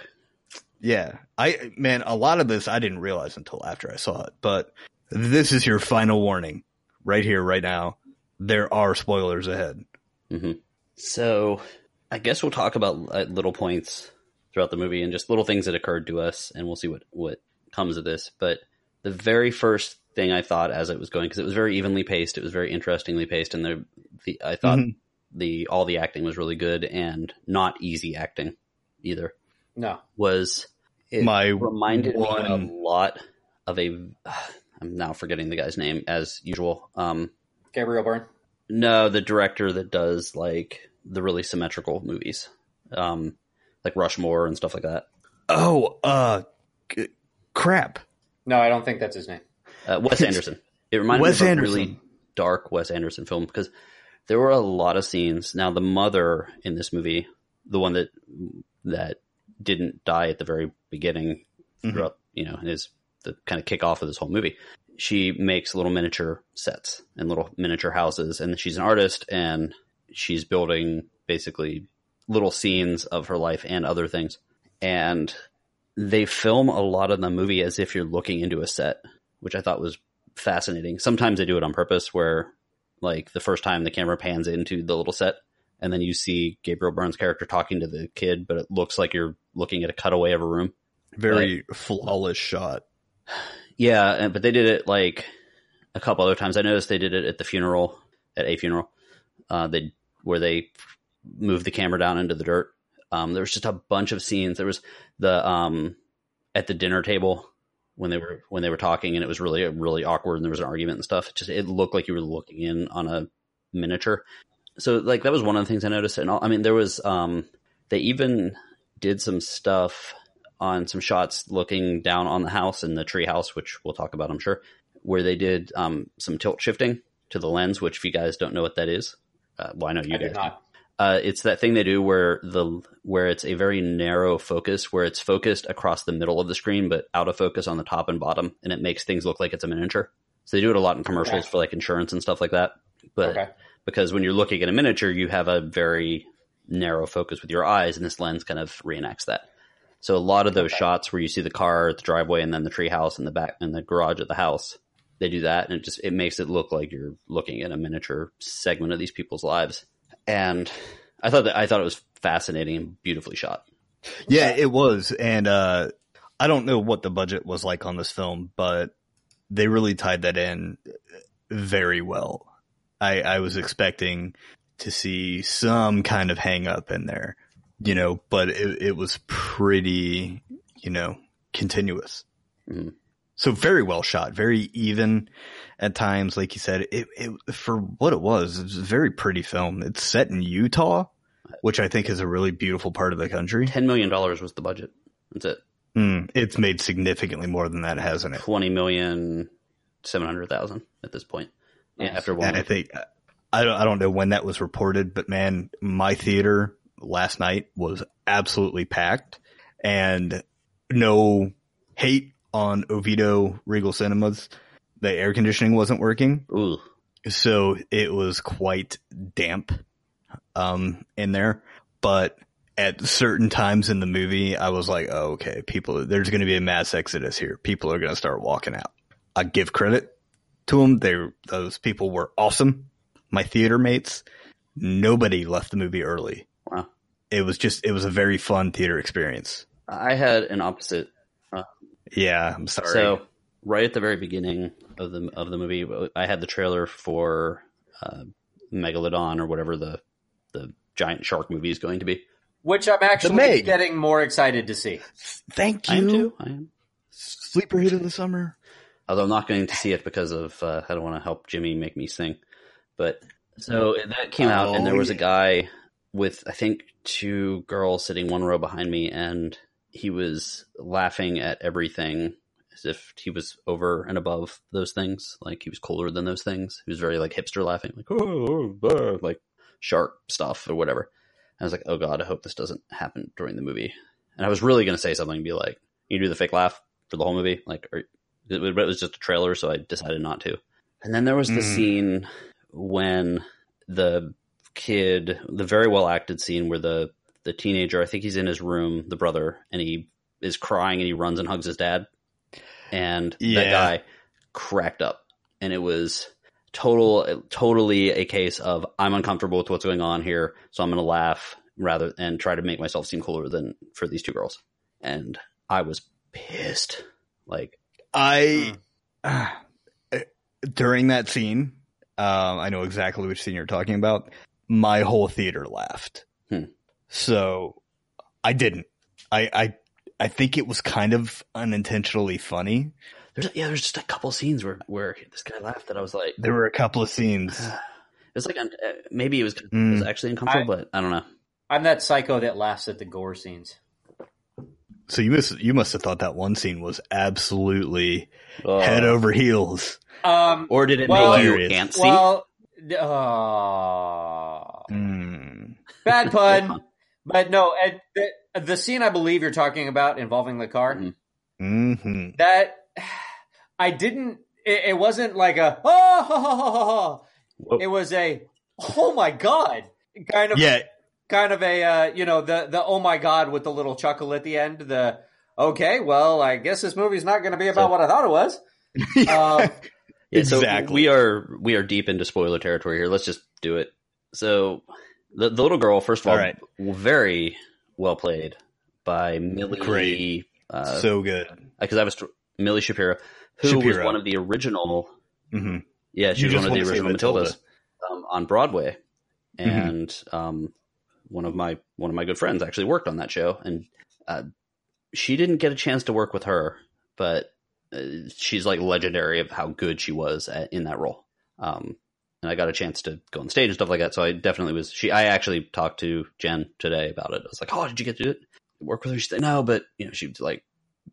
yeah, I man, a lot of this I didn't realize until after I saw it. But this is your final warning, right here, right now. There are spoilers ahead. hmm So I guess we'll talk about uh, little points throughout the movie and just little things that occurred to us, and we'll see what what comes of this. But the very first thing I thought as it was going, because it was very evenly paced, it was very interestingly paced, and the, the I thought Mhm. the all the acting was really good and not easy acting either. No. Was it My reminded me a lot of a. I'm now forgetting the guy's name as usual. Um, Gabriel Byrne. no, the director that does like the really symmetrical movies, um, like Rushmore and stuff like that. Oh, uh, c- crap. No, I don't think that's his name. Uh, Wes Anderson. It reminded Wes me of a really dark Wes Anderson film because there were a lot of scenes. Now, the mother in this movie, the one that that didn't die at the very beginning, Mhm. throughout you know, is the kind of kick off of this whole movie. She makes little miniature sets and little miniature houses, and she's an artist, and she's building basically little scenes of her life and other things. And they film a lot of the movie as if you're looking into a set, which I thought was fascinating. Sometimes they do it on purpose, where like the first time the camera pans into the little set, and then you see Gabriel Byrne's character talking to the kid, but it looks like you're looking at a cutaway of a room. Very flawless shot. Yeah, but they did it like a couple other times. I noticed they did it at the funeral, at a funeral, uh, where they moved the camera down into the dirt. Um, there was just a bunch of scenes. There was the um, at the dinner table when they were when they were talking, and it was really really awkward, and there was an argument and stuff. It just it looked like you were looking in on a miniature. So like that was one of the things I noticed, and all, I mean there was um, they even did some stuff on some shots looking down on the house and the tree house, which we'll talk about, I'm sure, where they did um, some tilt shifting to the lens, which if you guys don't know what that is, uh, well, I know you I guys not. Uh, it's that thing they do where the where it's a very narrow focus, where it's focused across the middle of the screen, but out of focus on the top and bottom, and it makes things look like it's a miniature. So they do it a lot in commercials Okay. for like insurance and stuff like that. But Okay. because when you're looking at a miniature, you have a very narrow focus with your eyes, and this lens kind of reenacts that. So a lot of those Okay. shots where you see the car, the driveway, and then the tree house and the back and the garage of the house, they do that, and it just it makes it look like you're looking at a miniature segment of these people's lives. And I thought that I thought it was fascinating and beautifully shot. Yeah, it was. And uh I don't know what the budget was like on this film, but they really tied that in very well. I I was expecting to see some kind of hang up in there, you know, but it it was pretty, you know, continuous. Mhm. So very well shot, very even at times. Like you said, it, it for what it was, it's was a very pretty film. It's set in Utah, which I think is a really beautiful part of the country. Ten million dollars was the budget. That's it. Mm, it's made significantly more than that, hasn't it? Twenty million seven hundred thousand at this point. Yeah, after one. And I think I don't I don't know when that was reported, but man, my theater last night was absolutely packed, and no hate on Oviedo Regal Cinemas. The air conditioning wasn't working, Ooh, so it was quite damp um, in there. But at certain times in the movie, I was like, oh, okay, people, there's going to be a mass exodus here. People are going to start walking out. I give credit to them. They, those people were awesome. My theater mates, nobody left the movie early. Wow. It was just, it was a very fun theater experience. I had an opposite Yeah, I'm sorry. So right at the very beginning of the of the movie, I had the trailer for uh, Megalodon or whatever the the giant shark movie is going to be. Which I'm actually getting more excited to see. Thank I am you. too. I am. Sleeper hit of the summer. Although I'm not going to see it because of uh, I don't want to help Jimmy make me sing. But so that came out, and there was a Oh, guy with I think two girls sitting one row behind me, and he was laughing at everything as if he was over and above those things, like he was cooler than those things. He was very like hipster laughing, like oh, oh, like shark stuff or whatever. And I was like, oh god, I hope this doesn't happen during the movie. And I was really going to say something, and be like, you do the fake laugh for the whole movie, like, or, it, it was just a trailer, so I decided not to. And then there was the Mm. scene when the kid, the very well acted scene where the the teenager, I think he's in his room, the brother, and he is crying and he runs and hugs his dad, and that guy cracked up, and it was total, totally a case of I'm uncomfortable with what's going on here, so I'm going to laugh rather and try to make myself seem cooler than for these two girls, and I was pissed, like I during that scene, um, I know exactly which scene you're talking about. My whole theater laughed. Hmm. So I didn't. I, I I think it was kind of unintentionally funny. There's yeah, there's just a couple scenes where where this guy laughed that I was like, There were a couple of scenes. it was like un- uh, maybe it was, it Mm. was actually uncomfortable, but I don't know. I'm that psycho that laughs at the gore scenes. So you must you must have thought that one scene was absolutely Uh, head over heels. Um, or did it Well- make you Hilarious. antsy? well, uh, Mm. bad pun, but no. And the, the scene I believe you're talking about involving the car Mhm. hmm that I didn't. It, it wasn't like a oh, ha, ha, ha, ha, ha. Whoa. it was a oh my god kind of Yeah, kind of a uh, you know the the oh my god with the little chuckle at the end. The okay, well, I guess this movie's not going to be about So- what I thought it was. Um, Yeah, so Exactly. we are we are deep into spoiler territory here. Let's just do it. So the, the little girl, first of all, All right. very well played by Millie. Great. Because so good. Because I was Millie Shapiro, who was one of the original. hmm Yeah, she You was one of the original Matilda. Matildas um, on Broadway, Mhm. and um, one of my one of my good friends actually worked on that show, and uh, she didn't get a chance to work with her, but uh, she's like legendary of how good she was at, in that role. Um, and I got a chance to go on stage and stuff like that. So I definitely was. She, I actually talked to Jen today about it. I was like, "Oh, did you get to it? work with her?" She said, "No," but you know, she was like,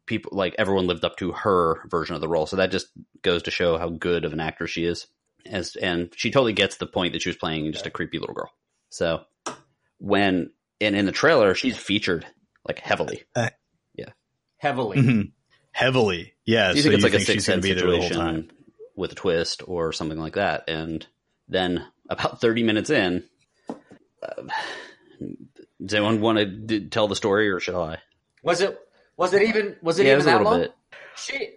people like everyone lived up to her version of the role. So that just goes to show how good of an actor she is. As and she totally gets the point that she was playing just a creepy little girl. So when and in the trailer, she's featured like heavily. Yeah. Heavily. Mhm. Heavily. Yeah. Do you so think it's you like a think six she's going sense to be there the whole time? situation with a twist or something like that? And then about thirty minutes in, uh, does anyone want to d- tell the story or shall I? Was it? Was it even? Was it yeah, it even was a that little long? bit. She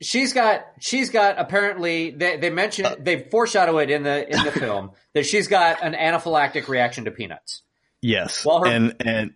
she's got she's got apparently they they mention they foreshadow it in the in the film that she's got an anaphylactic reaction to peanuts. Yes. Well, her- and and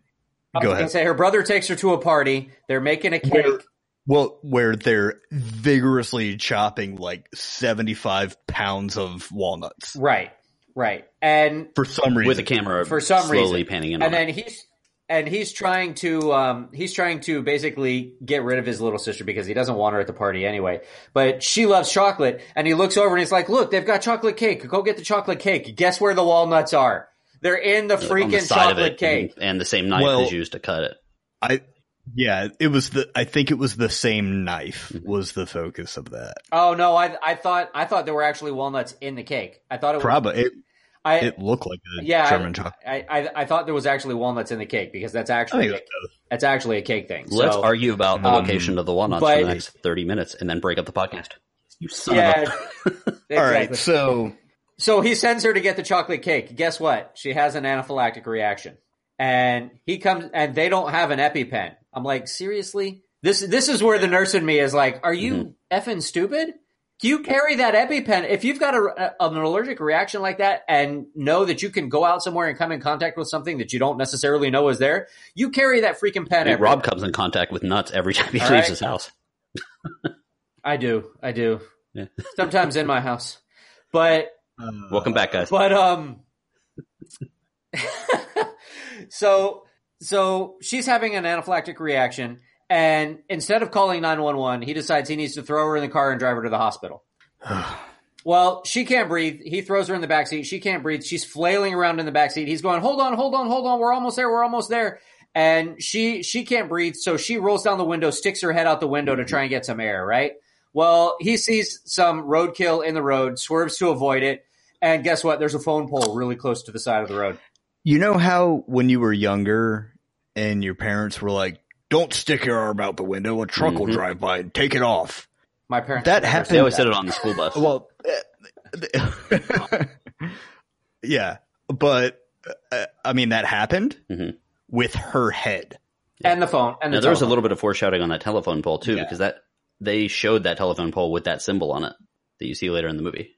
I go was ahead. gonna say her brother takes her to a party. They're making a cake. Where- Well, where they're vigorously chopping like 75 pounds of walnuts Right, right, and for some reason. with the camera For some slowly reason. panning in. and on then it. he's and he's trying to um he's trying to basically get rid of his little sister because he doesn't want her at the party anyway. But she loves chocolate, and he looks over and he's like, "Look, they've got chocolate cake. Go get the chocolate cake. Guess where the walnuts are? They're in the on the freaking side of chocolate cake." and, and the same knife Well- is used to cut it. I, yeah, it was the, I think it was the same knife Mm-hmm. was the focus of that. Oh no, I I thought I thought there were actually walnuts in the cake. I thought it was Probably, it, I it looked like a yeah, German chocolate. I, I I thought there was actually walnuts in the cake because that's actually think that's actually a cake thing. So, Let's argue about the um, location of the walnuts but- for the next thirty minutes, and then break up the podcast. You son Yeah, of a. exactly. All right. So So he sends her to get the chocolate cake. Guess what? She has an anaphylactic reaction. And he comes and they don't have an EpiPen. I'm like, seriously? This this is where the nurse in me is like, are you effing stupid? Do you carry that EpiPen? If you've got a, a- an allergic reaction like that and know that you can go out somewhere and come in contact with something that you don't necessarily know is there, you carry that freaking pen I mean. Rob comes in contact with nuts every time he All leaves right. his house. I do. I do. Yeah. Sometimes in my house. But Welcome back, guys. But um so so she's having an anaphylactic reaction and instead of calling 911, he decides he needs to throw her in the car and drive her to the hospital. Well, she can't breathe. He throws her in the back seat. She can't breathe. She's flailing around in the back seat. He's going, "Hold on, hold on, hold on. We're almost there. We're almost there." And she she can't breathe, so she rolls down the window, sticks her head out the window to try and get some air, right? Well, he sees some roadkill in the road, swerves to avoid it, and guess what? There's a phone pole really close to the side of the road. You know how when you were younger and your parents were like, "Don't stick your arm out the window. A truck will Mhm. drive by and take it off." My parents That happened- They always said said it on the school bus. Well, yeah, but uh, I mean that happened Mhm. with her head. and the phone and the now, there was a little bit of foreshadowing on that telephone pole too, Yeah. because that they showed that telephone pole with that symbol on it that you see later in the movie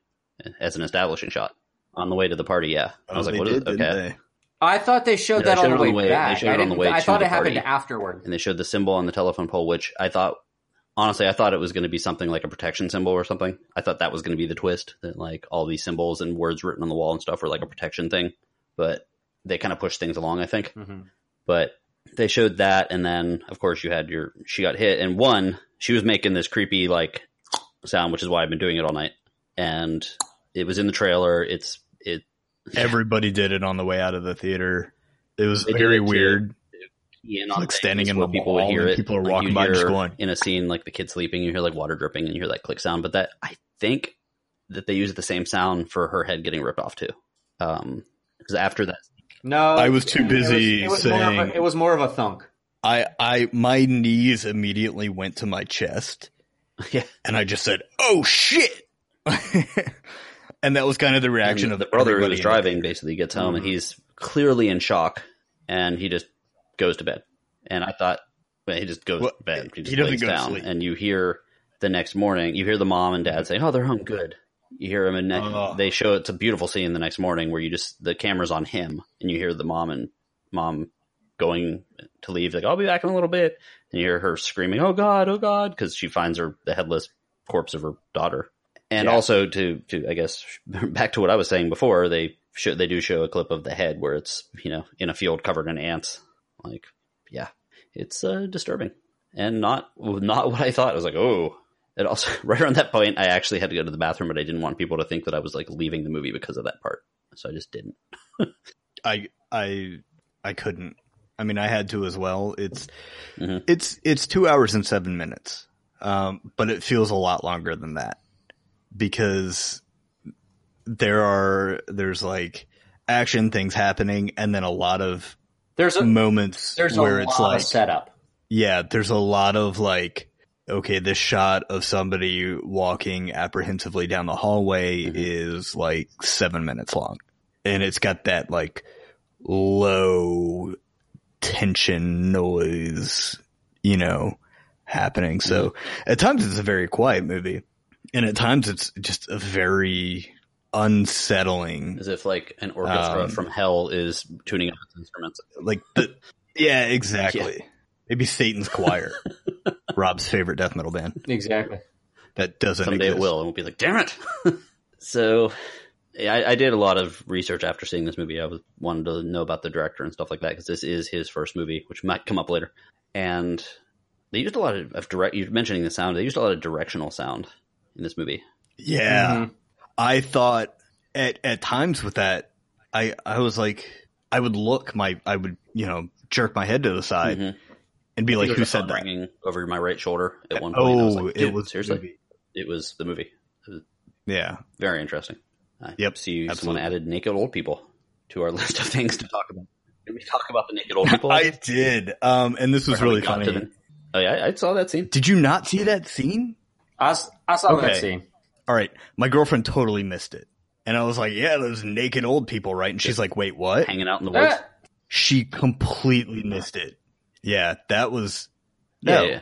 as an establishing shot on the way to the party. Yeah, I was Oh, like, they "What is did, it?" Okay, they? I thought they showed Yeah, that they on showed the way on the way- back. they showed I, it on the way I thought it happened afterward. and they showed the symbol on the telephone pole, which I thought, honestly, I thought it was going to be something like a protection symbol or something. I thought that was going to be the twist that like all these symbols and words written on the wall and stuff were like a protection thing, but they kind of pushed things along. I think. Mhm. but they showed that and then of course you had your she got hit and one she was making this creepy like sound which is why i've been doing it all night and it was in the trailer it's it Everybody did it on the way out of the theater. It was They very weird. Yeah, Like standing in where the people mall would hear and it people are like, walking by just going- in a scene like the kid sleeping you hear like water dripping and you hear that click sound but that i think that they use the same sound for her head getting ripped off too um because after that No, I was too it busy it was more of saying- a, it was more of a thunk. I, I, my knees immediately went to my chest, yeah and I just said, "Oh shit!" and that was kind of the reaction and of the brother who was driving basically gets home and Mhm. he's clearly in shock and he just goes to bed. And i thought well, he just goes Well, to bed. He he doesn't go to down. sleep. and you hear the next morning you hear the mom and dad saying oh they're home. Good. You hear him and Oh. they show it's a beautiful scene the next morning where you just the camera's on him and you hear the mom and mom going to leave like i'll be back in a little bit. And you hear her screaming oh god oh god because she finds her the headless corpse of her daughter and Yeah. also to to I guess back to what I was saying before, they show they do show a clip of the head where it's you know in a field covered in ants. Like, yeah, it's uh, disturbing and not not what I thought. I was like, oh, It also right around that point, I actually had to go to the bathroom, but I didn't want people to think that I was like leaving the movie because of that part, so I just didn't. I I I couldn't. I mean, I had to as well. It's Mhm. it's it's two hours and seven minutes, um, but it feels a lot longer than that because there are there's like action things happening, and then a lot of There's a moments there's a where lot it's like of setup. yeah, there's a lot of like, okay, this shot of somebody walking apprehensively down the hallway Mhm. is like seven minutes long. And it's got that like low tension noise, you know, happening. So at times it's a very quiet movie. And at times it's just a very unsettling As if like an orchestra Um, from hell is tuning up its instruments. like the yeah exactly maybe satan's choir rob's favorite death metal band Exactly. that doesn't Someday exist. it will, and we'll be like, damn it. so, yeah, I, I did a lot of research after seeing this movie. I was wanted to know about the director and stuff like that because this is his first movie, which might come up later. And they used a lot of, of direct. You're mentioning the sound. They used a lot of directional sound in this movie. yeah Mhm. i thought at at times with that i i was like i would look my i would you know jerk my head to the side Mhm. and be like who said that ringing over my right shoulder at one point. I was oh like, it was seriously. movie. It was the movie. yeah Very interesting. I Yep, See, someone added naked old people to our list of things to talk about. Did we talk about the naked old people? i did um and this was Or how we really funny them? Oh yeah, I saw that scene. did you not see that scene I, s- I saw that Okay. scene. all right my girlfriend totally missed it and i was like yeah those naked old people right and she's like wait what hanging out in the woods. Eh, she completely missed it. Yeah, that was no, Yeah, yeah.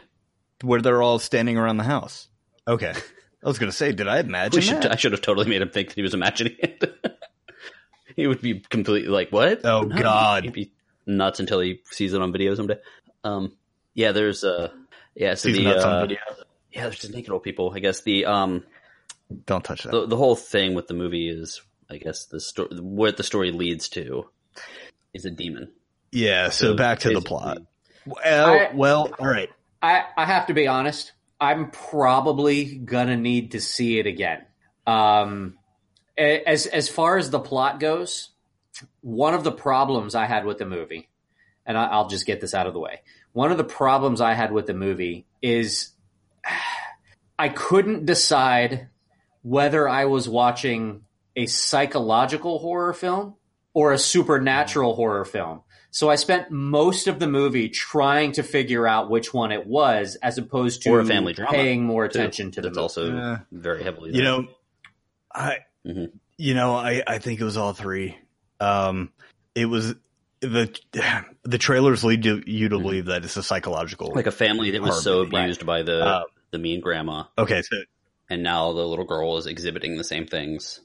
where they're all standing around the house. Okay, I was gonna say, did I imagine should, that? I should have totally made him think that he was imagining it. he would be completely like, "What? Oh, No." God. He'd be nuts until he sees it on video someday. Um, yeah, there's uh, yeah, so She's the nuts uh, on video. Yeah, there's just naked old people. I guess the um, Don't touch that. the the whole thing with the movie is, I guess the story, what the story leads to, is a demon. yeah, so, back to the plot. Well, I- well, all right. I, I have to be honest. I'm probably gonna need to see it again. Um, as as far as the plot goes, one of the problems I had with the movie, and I, I'll just get this out of the way. One of the problems I had with the movie is I couldn't decide whether I was watching a psychological horror film or a supernatural horror film. So I spent most of the movie trying to figure out which one it was, as opposed to Or a family drama, paying more too. attention to the That's movie. also Uh, very heavily. You know, I, Mhm. you know, I, I think it was all three. Um, it was the the trailers lead you, you to Mhm. believe that it's a psychological. like a family that was so movie. abused by the Uh, the mean grandma, okay, so and now the little girl is exhibiting the same things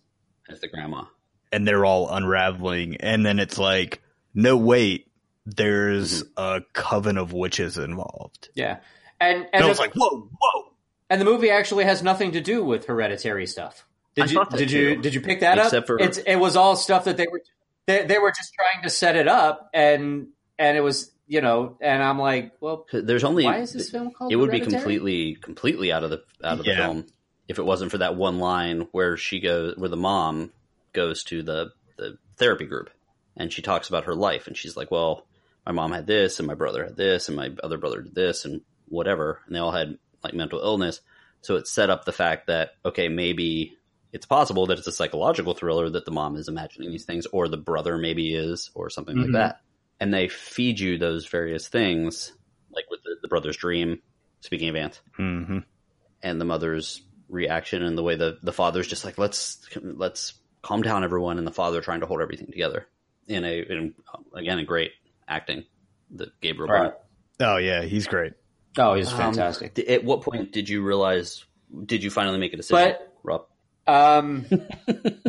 as the grandma. and they're all unraveling, and then it's like, no, wait, there's mm-hmm. a coven of witches involved. Yeah, and And and I was like, whoa, whoa. and the movie actually has nothing to do with hereditary stuff. I Did you thought that did you did you pick that Except up? for- it's it was all stuff that they were they, they were just trying to set it up, and and it was you know, and I'm like, well, There's only why is this film called? it would be completely completely out of the out of the Yeah. film if it wasn't for that one line where she goes where the mom goes to the the therapy group and she talks about her life and she's like well my mom had this and my brother had this and my other brother did this and whatever and they all had like mental illness so it set up the fact that okay maybe it's possible that it's a psychological thriller that the mom is imagining these things or the brother maybe is or something Mhm. like that and they feed you those various things like with the, the brother's dream speaking of ants hmm and the mother's reaction and the way the the father's just like let's let's calm down everyone and the father trying to hold everything together in a in, again a great acting the Gabriel Right. Oh yeah, he's great. Oh, he's Um, fantastic. D- At what point did you realize? Did you finally make a decision, But- Rob? Um,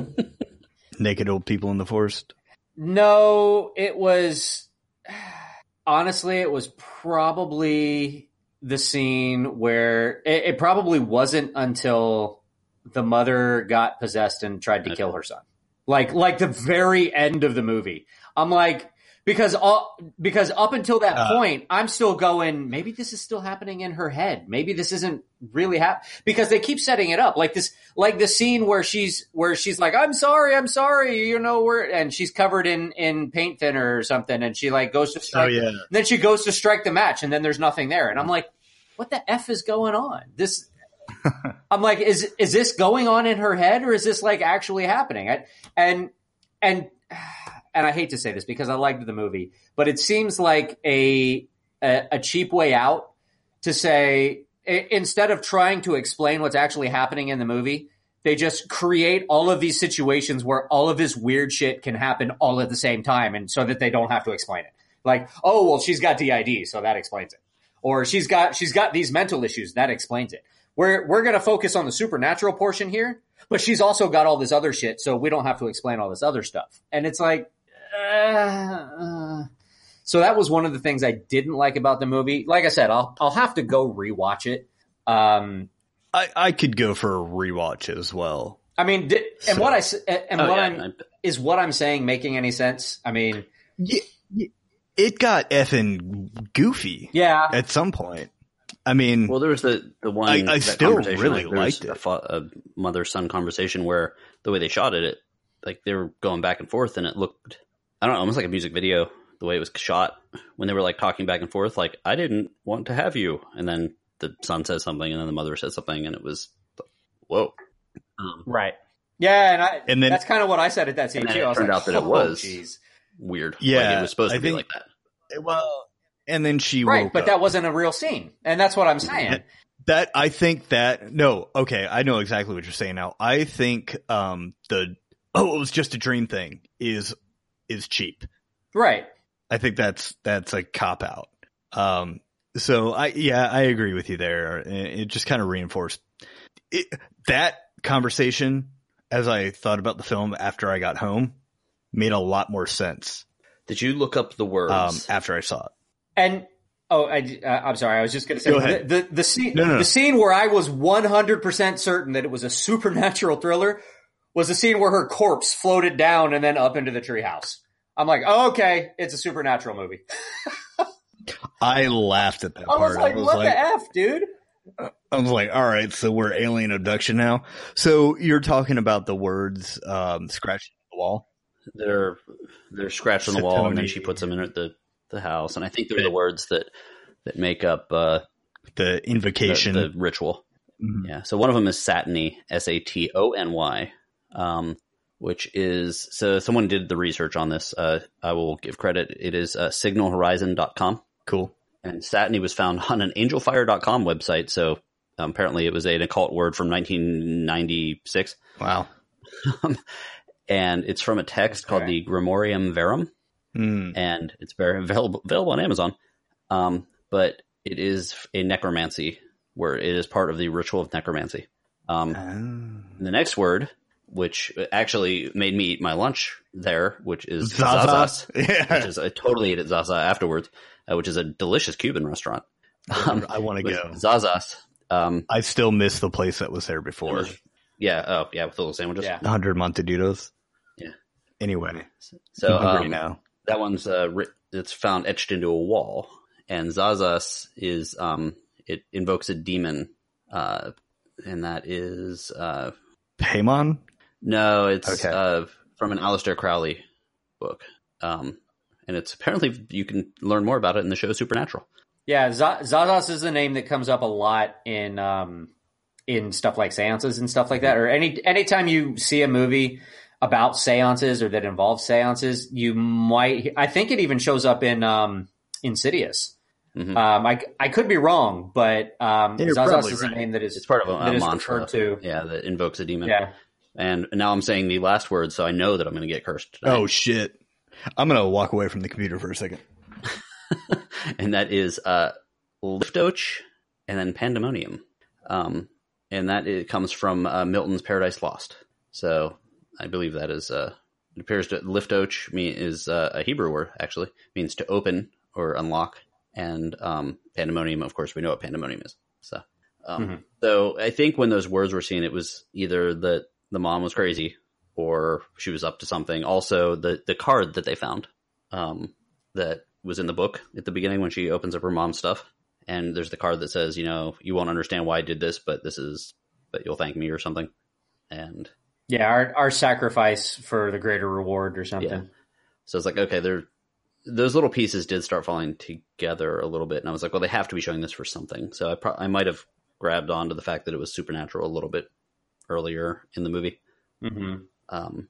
Naked old people in the forest. No, it was honestly, it was probably the scene where it, it probably wasn't until the mother got possessed and tried to Okay. kill her son. Like, like the very end of the movie. I'm like, because all because up until that Uh. point, I'm still going. Maybe this is still happening in her head. Maybe this isn't really hap because they keep setting it up like this, like the scene where she's where she's like, "I'm sorry, I'm sorry," you know, where and she's covered in in paint thinner or something, and she like goes to Oh strike. yeah. Then she goes to strike the match, and then there's nothing there, and I'm like, "What the f is going on?" This. I'm like, is is this going on in her head, or is this like actually happening? I, and and and I hate to say this because I liked the movie, but it seems like a a, a cheap way out to say instead of trying to explain what's actually happening in the movie, they just create all of these situations where all of this weird shit can happen all at the same time, and so that they don't have to explain it. Like, oh well, she's got DID, so that explains it, or she's got she's got these mental issues, that explains it. We're we're gonna focus on the supernatural portion here, but she's also got all this other shit, so we don't have to explain all this other stuff. And it's like, uh, so that was one of the things I didn't like about the movie. Like I said, I'll I'll have to go rewatch it. Um, I, I could go for a rewatch as well. I mean, did, and So- what I s- and Oh, what yeah, I'm I- is what I'm saying making any sense? I mean, Yeah, it got effing goofy yeah, at some point. I mean, Well, there was the the one. I- I still really like, liked it. A, fa- a mother son conversation where the way they shot it, it like they were going back and forth, and it looked I don't know, almost like a music video. The way it was shot when they were like talking back and forth, like I didn't want to have you, and then the son says something, and then the mother says something, and it was whoa. Um, right, yeah, and I And then- that's kind of what I said at that scene And then too. it I was turned like, out that it oh, was. jeez. weird. Yeah, like, it was supposed I to be think- like that. well, and then she right, woke but up. that wasn't a real scene, and that's what I'm saying. That I think that no, okay, I know exactly what you're saying now. I think um the oh it was just a dream thing is is cheap. right, I think that's that's a cop out. Um so I yeah, I agree with you there. It it just kind of reinforced it, that conversation as I thought about the film after I got home made a lot more sense Did you look up the words? um after I saw it. and oh, I, uh, I'm sorry, I was just going to say Go ahead. the, the the scene No, no, no. the scene where I was 100 percent certain that it was a supernatural thriller was the scene where her corpse floated down and then up into the treehouse. I'm like, oh, okay, it's a supernatural movie. I laughed at that part. I part. was like, I was what like, the f, dude? I was like, all right, so we're alien abduction now. So you're talking about the words um, scratching the wall. they're they're scratched on the wall, and then she puts them in at the the house, and I think they're the words that that make up uh, The the, invocation. the ritual. Mhm. Yeah. So one of them is Satony, S A T O N Y, um, which is so someone did the research on this. Uh, I will give credit. It is uh, signalhorizon.com. Cool. And Satony was found on an angelfire.com website. So um, apparently it was an occult word from 1996. Wow. and it's from a text called the Grimorium Verum. Mm. and it's very available available on Amazon. Um, but it is a necromancy where it is part of the ritual of necromancy. Um, Ah. the next word, which actually made me eat my lunch there, which is Zaza. Zazas, which Yeah. is I totally ate at Zaza afterwards, uh, which is a delicious Cuban restaurant. Um, I want to with go. Zazas. Um, I still miss the place that was there before. yeah, oh yeah, with the little sandwiches. Yeah. 100 Montaditos. Yeah. Anyway, So I'm hungry um, now. that one's uh, writ- it's found etched into a wall, and Zazas is um, it invokes a demon, uh, and that is uh, Paimon? No, it's Okay. uh, from an Aleister Crowley book, um, and it's apparently you can learn more about it in the show Supernatural. Yeah, Z- Zazas is a name that comes up a lot in um, in stuff like seances and stuff like that. Or any anytime you see a movie about seances or that involves seances, you might. I think it even shows up in um, Insidious. Mhm. Um, I I could be wrong, but um, Zazas probably is a name that is It's part of a, that a mantra, referred to. yeah, that invokes a demon. Yeah, and now I'm saying the last word, so I know that I'm going to get cursed. tonight. Oh, shit. I'm going to walk away from the computer for a second. and that is uh, Liftoach and then Pandemonium. Um, and that it comes from uh, Milton's Paradise Lost. So I believe that is, uh, it appears to Liftoach mean, is uh, a Hebrew word, actually, means to open or unlock. And um, Pandemonium, of course, we know what Pandemonium is. So, um, Mhm. so I think when those words were seen, it was either that the mom was crazy or she was up to something. Also, the, the card that they found um, that was in the book at the beginning when she opens up her mom's stuff. And there's the card that says, you know, you won't understand why I did this, but this is, but you'll thank me or something. And Yeah, our our sacrifice for the greater reward or something. Yeah. so it's like, okay, there, those little pieces did start falling together a little bit. And I was like, well, they have to be showing this for something. So I, pro- I might have grabbed onto the fact that it was supernatural a little bit earlier in the movie. hmm Um,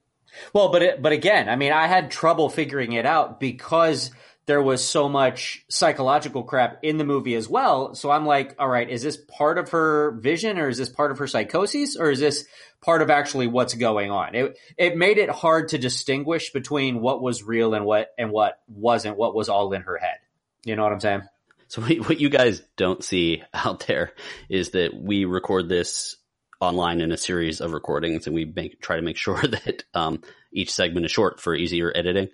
Well, but it, but again, I mean, I had trouble figuring it out because there was so much psychological crap in the movie as well. So I'm like, all right, is this part of her vision or is this part of her psychosis or is this part of actually what's going on? It it made it hard to distinguish between what was real and what and what wasn't, what was all in her head. You know what I'm saying? So what what you guys don't see out there is that we record this online in a series of recordings, and we make try to make sure that um, each segment is short for easier editing.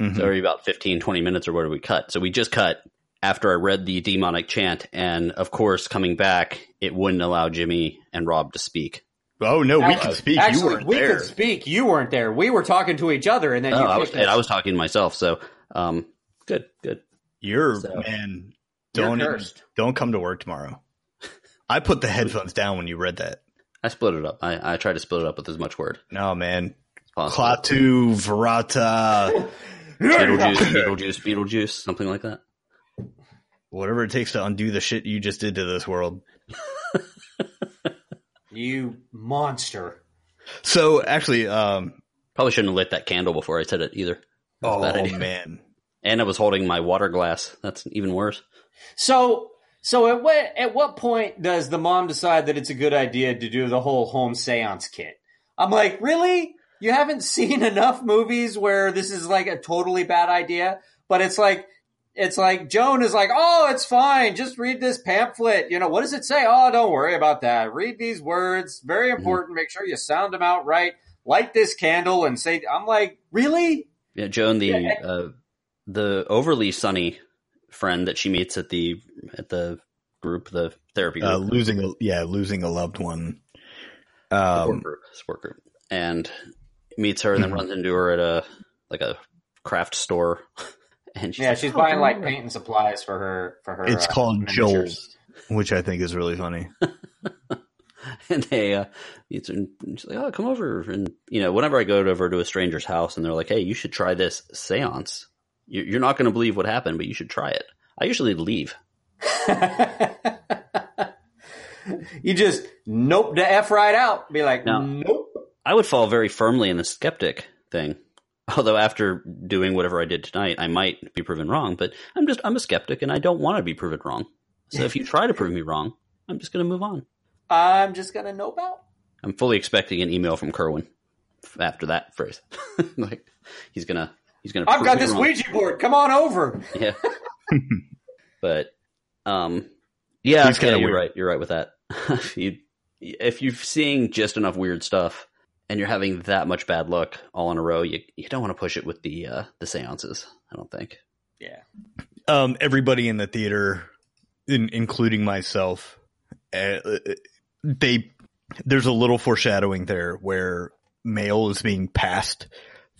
Mhm. So every about 15, 20 minutes or what do we cut? So we just cut after I read the demonic chant, and of course, coming back, it wouldn't allow Jimmy and Rob to speak. oh no, we Actually- can speak. Actually, you weren't we there. could speak. You weren't there. We were talking to each other, and then Oh, you I was, and. I was talking to myself. So um, good, good. You're So- man. You're Don't even- don't come to work tomorrow. I put the headphones down when you read that. I split it up. I, I tried to split it up with as much word No man, as. Klaatu, Verata, Beetlejuice, Beetlejuice, Beetlejuice, something like that. whatever it takes to undo the shit you just did to this world. You monster. So actually, um, Probably shouldn't have lit that candle before I said it either. That's oh man, And I was holding my water glass. That's even worse. So, so at what at what point does the mom decide that it's a good idea to do the whole home seance kit? I'm like, really? You haven't seen enough movies where this is like a totally bad idea, but it's like it's like Joan is like, "Oh, it's fine. Just read this pamphlet. You know, what does it say? Oh, don't worry about that. Read these words. Very important. Make sure you sound them out right. Light this candle and say I'm like, "Really?" Yeah, Joan, the Yeah. uh, the overly sunny friend that she meets at the at the group, the therapy group, uh, losing a yeah, losing a loved one. support Um, group, support group, and meets her and then Mhm. runs into her at a like a craft store. And she's Yeah, like, she's "Oh, buying like over." paint and supplies for her for her. it's uh, called miniatures. Joel's, which I think is really funny. and they uh meets her and she's like, "Oh, come over." And you know, whenever I go over to a stranger's house and they're like, "Hey, you should try this séance. You- You're not going to believe what happened, but you should try it." I usually leave. you just nope the f right out. Be like, No. nope. I would fall very firmly in the skeptic thing. Although after doing whatever I did tonight, I might be proven wrong. But I'm just I'm a skeptic, and I don't want to be proven wrong. So if you try to prove me wrong, I'm just going to move on. I'm just gonna nope out. I'm fully expecting an email from Kerwin after that phrase. like he's gonna he's gonna. I've prove got this wrong. Ouija board. Come on over. Yeah. but um yeah, He's okay, kinda you're weird. right. You're right with that. if you if you're seeing just enough weird stuff and you're having that much bad luck all in a row, you you don't want to push it with the uh the seances, I don't think. Yeah. Um, everybody in the theater, in, including myself, uh, they there's a little foreshadowing there where mail is being passed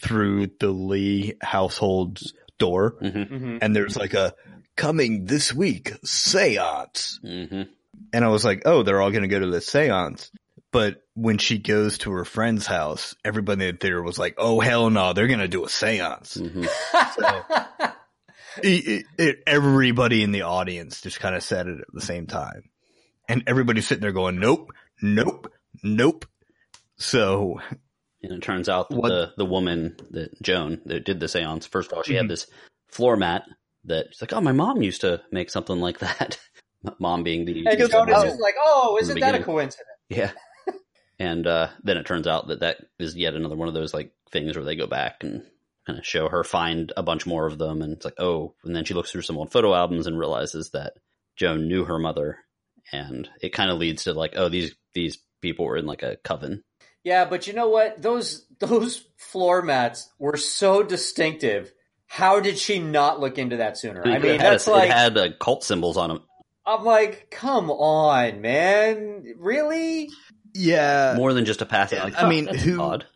through the Lee household's door, hmm Mm-hmm. and there's like a coming this week seance, hmm and I was like, oh, they're all going to go to the seance. But when she goes to her friend's house, everybody in the theater was like, "Oh hell no, they're going to do a seance." hmm it, it, it- everybody in the audience just kind of said it at the same time. And everybody's sitting there going, nope, nope, nope. So, And it turns out that What- the the woman that Joan that did the seance, first of all, she had Mhm. this floor mat that she's like, Oh, my mom used to make something like that. Mom being the And the Joan is just like, oh, isn't that a coincidence? Yeah. and uh, then it turns out that that is yet another one of those like things where they go back and kind of show her find a bunch more of them, and it's like, oh, and then she looks through some old photo albums and realizes that Joan knew her mother, and it kind of leads to like, oh, these these people were in like a coven. Yeah, but you know what? Those those floor mats were so distinctive. How did she not look into that sooner? I mean, had, that's a, like it had uh, cult symbols on them. I'm like, come on, man, really? yeah. more than just a passing. Like, I "Huh, mean, who- odd.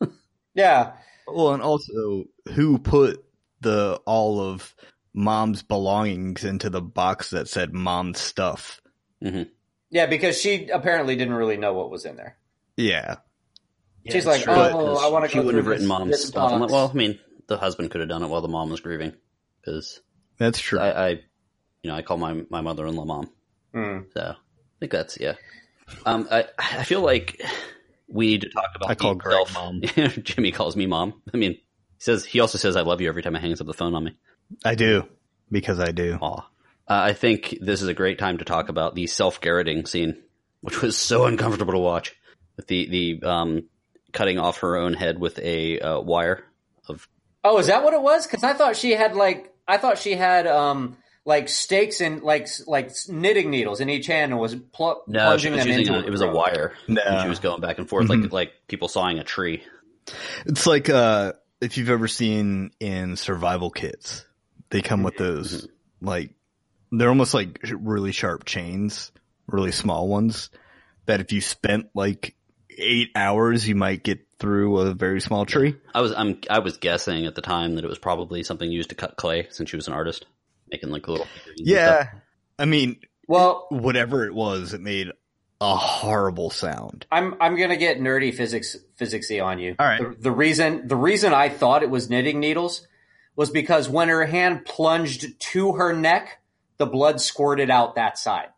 Yeah, Well, and also, who put the all of mom's belongings into the box that said mom stuff. hmm Yeah, because she apparently didn't really know what was in there. Yeah. She's like, true, "Oh, because I wanna She wouldn't have written this- mom's this stuff. Like, well, I mean, the husband could have done it while the mom was grieving, because That's true. I, I, you know, I call my my mother in law mom. Hmm. So I think that's yeah. Um, I I feel like we need to talk about. I call the Greg mom. Jimmy calls me mom. I mean, he says he also says I love you every time he hangs up the phone on me. I do because I do. Aw. Uh, I think this is a great time to talk about the self garroting scene, which was so uncomfortable to watch. With the the um, cutting off her own head with a uh, wire of Oh, is that what it was? Because I thought she had like I thought she had um like stakes and like like knitting needles in each hand and was pl- no, she plunging was them using into a, it was a wire. No. And she was going back and forth Mhm. like like people sawing a tree. It's like uh if you've ever seen in survival kits, they come with those like they're almost like really sharp chains, really small ones that if you spent like 8 hours you might get through a very small tree. I was I'm I was guessing at the time that it was probably something used to cut clay since she was an artist, making like a little Yeah. I mean, Well, whatever it was, it made a horrible sound. I'm I'm gonna get nerdy physics physicsy on you. All right. The, the reason the reason I thought it was knitting needles was because when her hand plunged to her neck, the blood squirted out that side.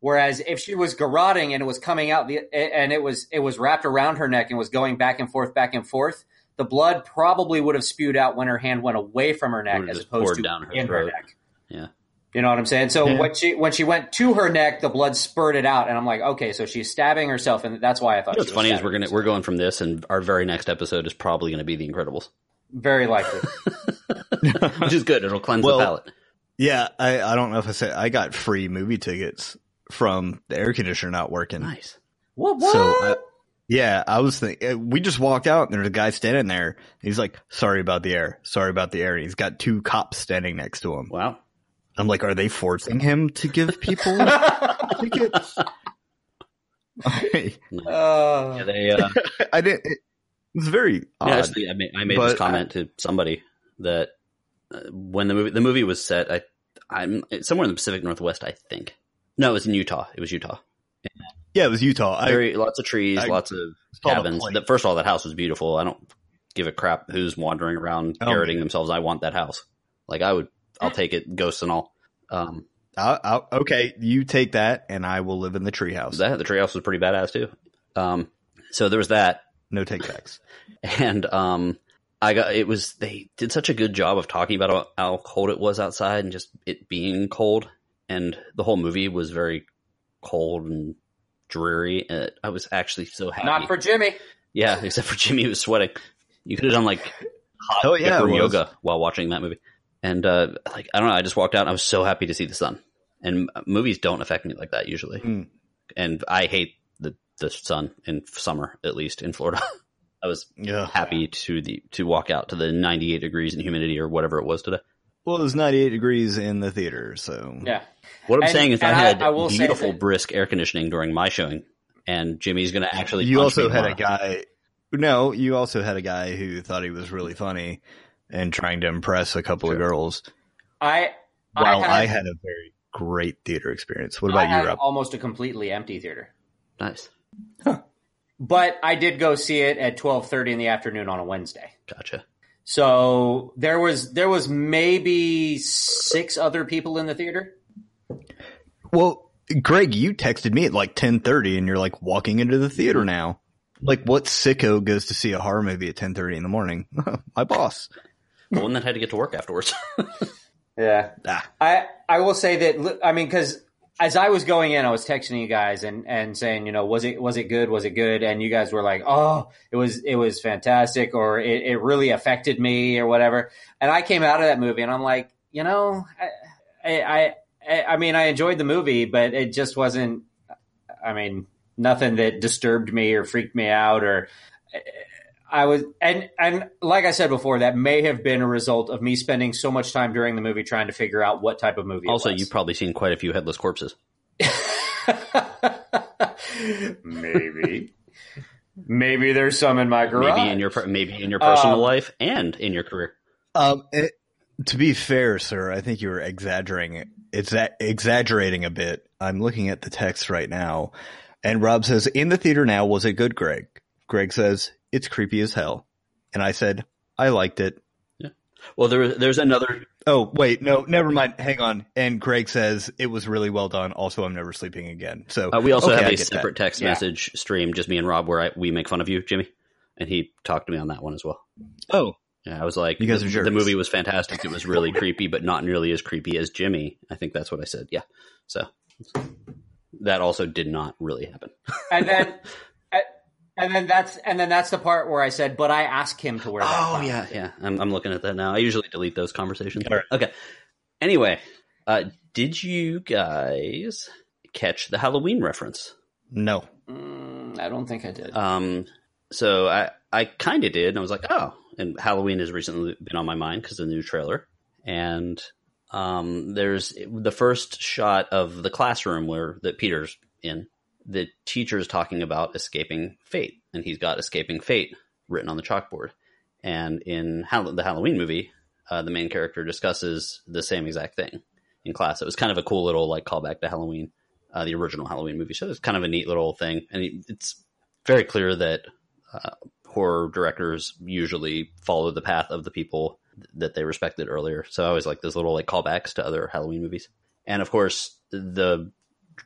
Whereas if she was garroting and it was coming out the and it was it was wrapped around her neck and was going back and forth back and forth, the blood probably would have spewed out when her hand went away from her neck as opposed to down her in her neck. Yeah. You know what I'm saying? So Yeah. when she when she went to her neck, the blood spurted out, and I'm like, okay, so she's stabbing herself, and that's why I thought. What's she was funny is we're gonna herself. we're going from this, and our very next episode is probably going to be The Incredibles, very likely. which is good. It'll cleanse Well, the palate. Yeah, I, I don't know if I said I got free movie tickets from the air conditioner not working. Nice. what? What? So, I, yeah, I was thinking, we just walked out and there's a guy standing there. He's like, sorry about the air. Sorry about the air. And he's got two cops standing next to him. Wow. I'm like, are they forcing him to give people tickets? I, Uh, Yeah, they. Uh, I didn't, it was very odd. actually, I made, I made But this comment to somebody that uh, when the movie the movie was set, I I'm somewhere in the Pacific Northwest, I think. No, it was in Utah. It was Utah. yeah, it was Utah. I, Very lots of trees, I- lots of it's called a cabins. The, first of all, that house was beautiful. I don't give a crap who's wandering around Oh, garroting man. themselves. I want that house. Like I would, I'll take it, ghosts and all. Um, I'll, I'll, okay, you take that and I will live in the treehouse. that the treehouse was pretty badass too. Um, so there was that, No take backs. and um, I got it was they did such a good job of talking about how, how cold it was outside and just it being cold, and the whole movie was very cold and dreary. And I was actually so happy. not for Jimmy. yeah, except for Jimmy who was sweating. You could have done like hot Oh, yeah, bedroom it was. yoga while watching that movie, and uh, like I don't know, I just walked out. and I was so happy to see the sun, and movies don't affect me like that usually, Mm. and I hate the the sun in summer at least in Florida. I was Yeah. happy to the to walk out to the 98 degrees and humidity or whatever it was today. Well, it was 98 degrees in the theater, so Yeah. What I'm And- saying is, I and I- had I beautiful that- brisk air conditioning during my showing, and Jimmy's going to actually. you punch also me had a guy. No, you also had a guy who thought he was really funny and trying to impress a couple of girls. I While I I had, had, a very great theater experience. What I about had you, Rob? almost a completely empty theater, Nice, but I did go see it at twelve thirty in the afternoon on a Wednesday. gotcha. So there was there was maybe six other people in the theater. Well, Greg, you texted me at like 10:30 and you're like walking into the theater now. Like what sicko goes to see a horror movie at 10:30 in the morning? My boss. The one that had to get to work afterwards. Yeah. Ah. I I will say that I mean because as I was going in, I was texting you guys and and saying you know was it was it good? Was it good? And you guys were like oh it was it was fantastic or it, it really affected me or whatever. And I came out of that movie and I'm like you know I I I, I mean I enjoyed the movie but it just wasn't I mean nothing that disturbed me or freaked me out or I was and and like I said before, that may have been a result of me spending so much time during the movie trying to figure out what type of movie. it also, was. you've probably seen quite a few headless corpses. maybe, maybe there's some in my garage. Maybe in your maybe in your personal Um, life and in your career. Um it, To be fair, sir, I think you're exaggerating. It's exaggerating a bit. I'm looking at the text right now, and Rob says, "In the theater now, was it good, Greg?" Greg says, "It's creepy as hell," and I said, "I liked it." Yeah. Well, there, there's another. Oh wait, no, never mind. Hang on. And Greg says it was really well done. Also, I'm never sleeping again. So Uh, we also okay, have a separate that. text Yeah. message stream, just me and Rob, where I, we make fun of you, Jimmy, and he talked to me on that one as well. Oh, Yeah, I was like, You guys the, are jerks. the movie was fantastic. It was really creepy, but not nearly as creepy as Jimmy. I think that's what I said. Yeah. So that also did not really happen. And then, and then that's and then that's the part where I said, "But I asked him to wear that." Oh crown." yeah, yeah. I'm, I'm looking at that now. I usually delete those conversations. All right. Okay. Anyway, uh, did you guys catch the Halloween reference? no. Mm, I don't think I did. Um, so I I kind of did, and I was like, oh, and Halloween has recently been on my mind because of the new trailer, and um, there's the first shot of the classroom where that Peter's in. The teacher is talking about escaping fate, and he's got escaping fate written on the chalkboard. And in Hall- the Halloween movie, uh, the main character discusses the same exact thing in class. It was kind of a cool little like callback to Halloween, uh, the original Halloween movie. So it's kind of a neat little thing, and it- it's very clear that uh, horror directors usually follow the path of the people that they respected earlier. So I always like those little like callbacks to other Halloween movies. And of course, the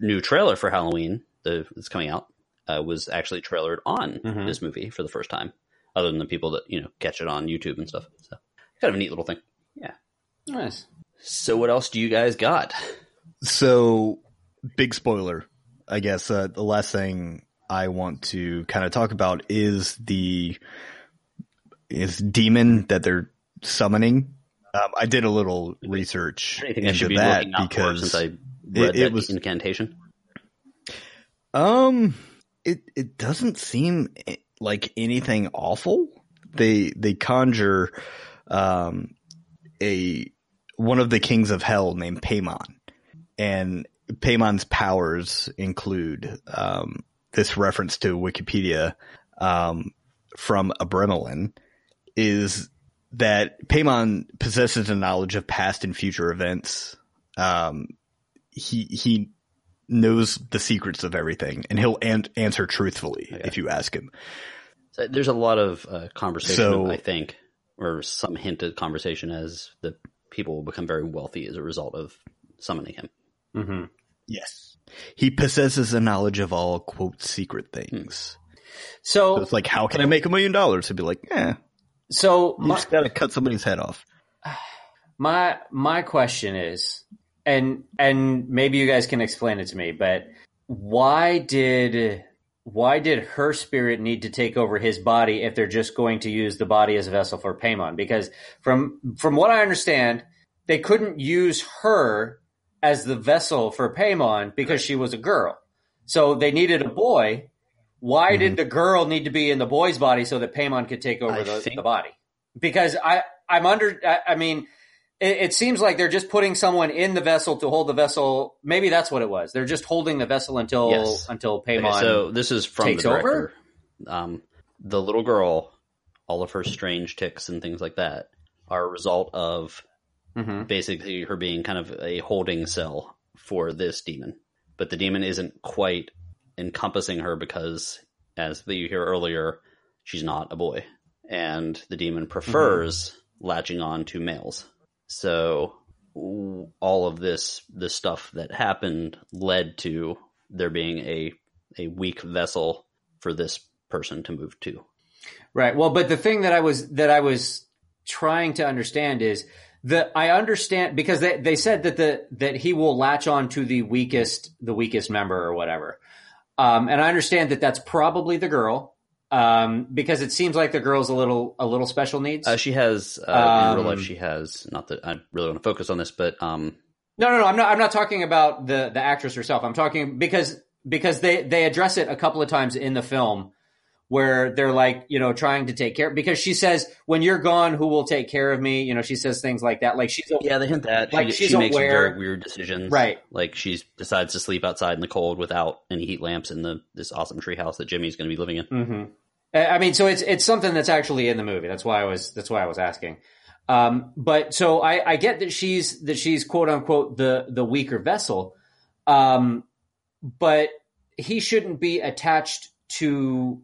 new trailer for Halloween the, that's coming out uh, was actually trailered on Mhm. this movie for the first time, other than the people that you know catch it on YouTube and stuff. So kind of a neat little thing. Yeah, nice. So what else do you guys got? So, big spoiler, I guess. Uh, the last thing I want to kind of talk about is the is demon that they're summoning. Um, I did a little research into be that looking out for because since I read it that was- incantation. Um, it it doesn't seem eh, like anything awful. They they conjure um a one of the kings of hell named Paimon, and Paimon's powers include um this reference to Wikipedia um from Abramelin is that Paimon possesses a knowledge of past and future events. Um, he he knows the secrets of everything, and he'll an- answer truthfully Okay. if you ask him. So there's a lot of uh, conversation, So- I think, or some hint of conversation as the people will become very wealthy as a result of summoning him. Mm-hmm. Yes, he possesses a knowledge of all quote secret things. So, So it's like, how can I make a million dollars? He'd be like, yeah. so you my, just gotta cut somebody's head off. my my question is, and and maybe you guys can explain it to me, but why did why did her spirit need to take over his body if they're just going to use the body as a vessel for Paimon? Because from from what I understand, they couldn't use her as the vessel for Paimon because she was a girl. So they needed a boy. Why mm-hmm. did the girl need to be in the boy's body so that Paimon could take over the, think- the body? Because I I'm under I, I mean it, it seems like they're just putting someone in the vessel to hold the vessel. Maybe that's what it was. They're just holding the vessel until Yes. until Okay, so this is from takes the over? Um, the little girl, all of her strange ticks and things like that are a result of Mhm. basically her being kind of a holding cell for this demon. But the demon isn't quite encompassing her because, as you hear earlier, she's not a boy. And the demon prefers latching on to males. So all of this, this stuff that happened led to there being a, a weak vessel for this person to move to. Right. Well, but the thing that I was that I was trying to understand is that I understand because they, they said that the that he will latch on to the weakest the weakest member or whatever. Um, and I understand that that's probably the girl um, because it seems like the girl's a little a little special needs. Uh, she has, uh, in real Um, life, she has, not that I really want to focus on this, but, um, No, no, no. I'm not. I'm not talking about the the actress herself. I'm talking because because they they address it a couple of times in the film where they're like you know trying to take care because she says when you're gone who will take care of me you know she says things like that like she's a, Yeah, they hint that Like, she, she's she makes aware- very weird decisions. Right. Like she decides to sleep outside in the cold without any heat lamps in the this awesome treehouse that Jimmy's going to be living in. Mhm. I mean so it's it's something that's actually in the movie that's why I was that's why I was asking Um, but so I, I get that she's that she's quote unquote the the weaker vessel, um, but he shouldn't be attached to.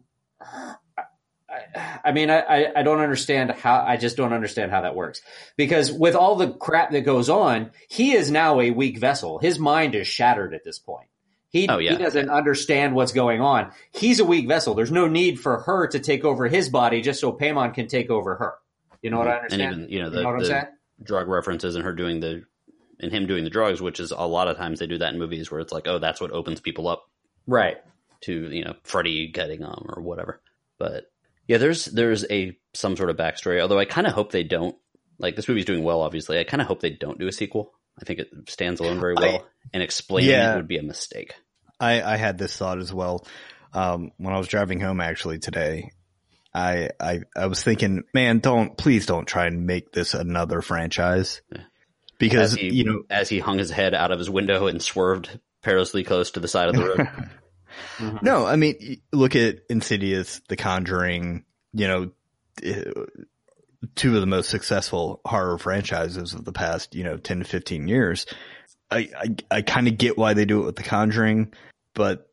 I, I mean, I, I don't understand how. I just don't understand how that works because with all the crap that goes on, he is now a weak vessel. His mind is shattered at this point. He, Oh, yeah. he doesn't understand what's going on. He's a weak vessel. There's no need for her to take over his body just so Paimon can take over her. You know what I and understand? even you know the, you know the drug references and her doing the and him doing the drugs, which is a lot of times they do that in movies where it's like, oh, that's what opens people up Right. to you know Freddy getting them or whatever. But yeah, there's there's a some sort of backstory. Although I kind of hope they don't. Like this movie's doing well, obviously. I kind of hope they don't do a sequel. I think it stands alone very well, and explaining Yeah. it would be a mistake. I, I had this thought as well. Um, when I was driving home actually today, I, I, I was thinking, man, don't, please don't try and make this another franchise. Yeah. Because, As he, you know, as he hung his head out of his window and swerved perilously close to the side of the road. Mhm. no, I mean, look at Insidious, The Conjuring, you know, two of the most successful horror franchises of the past, you know, 10 to 15 years. I, I, I kind of get why they do it with The Conjuring, but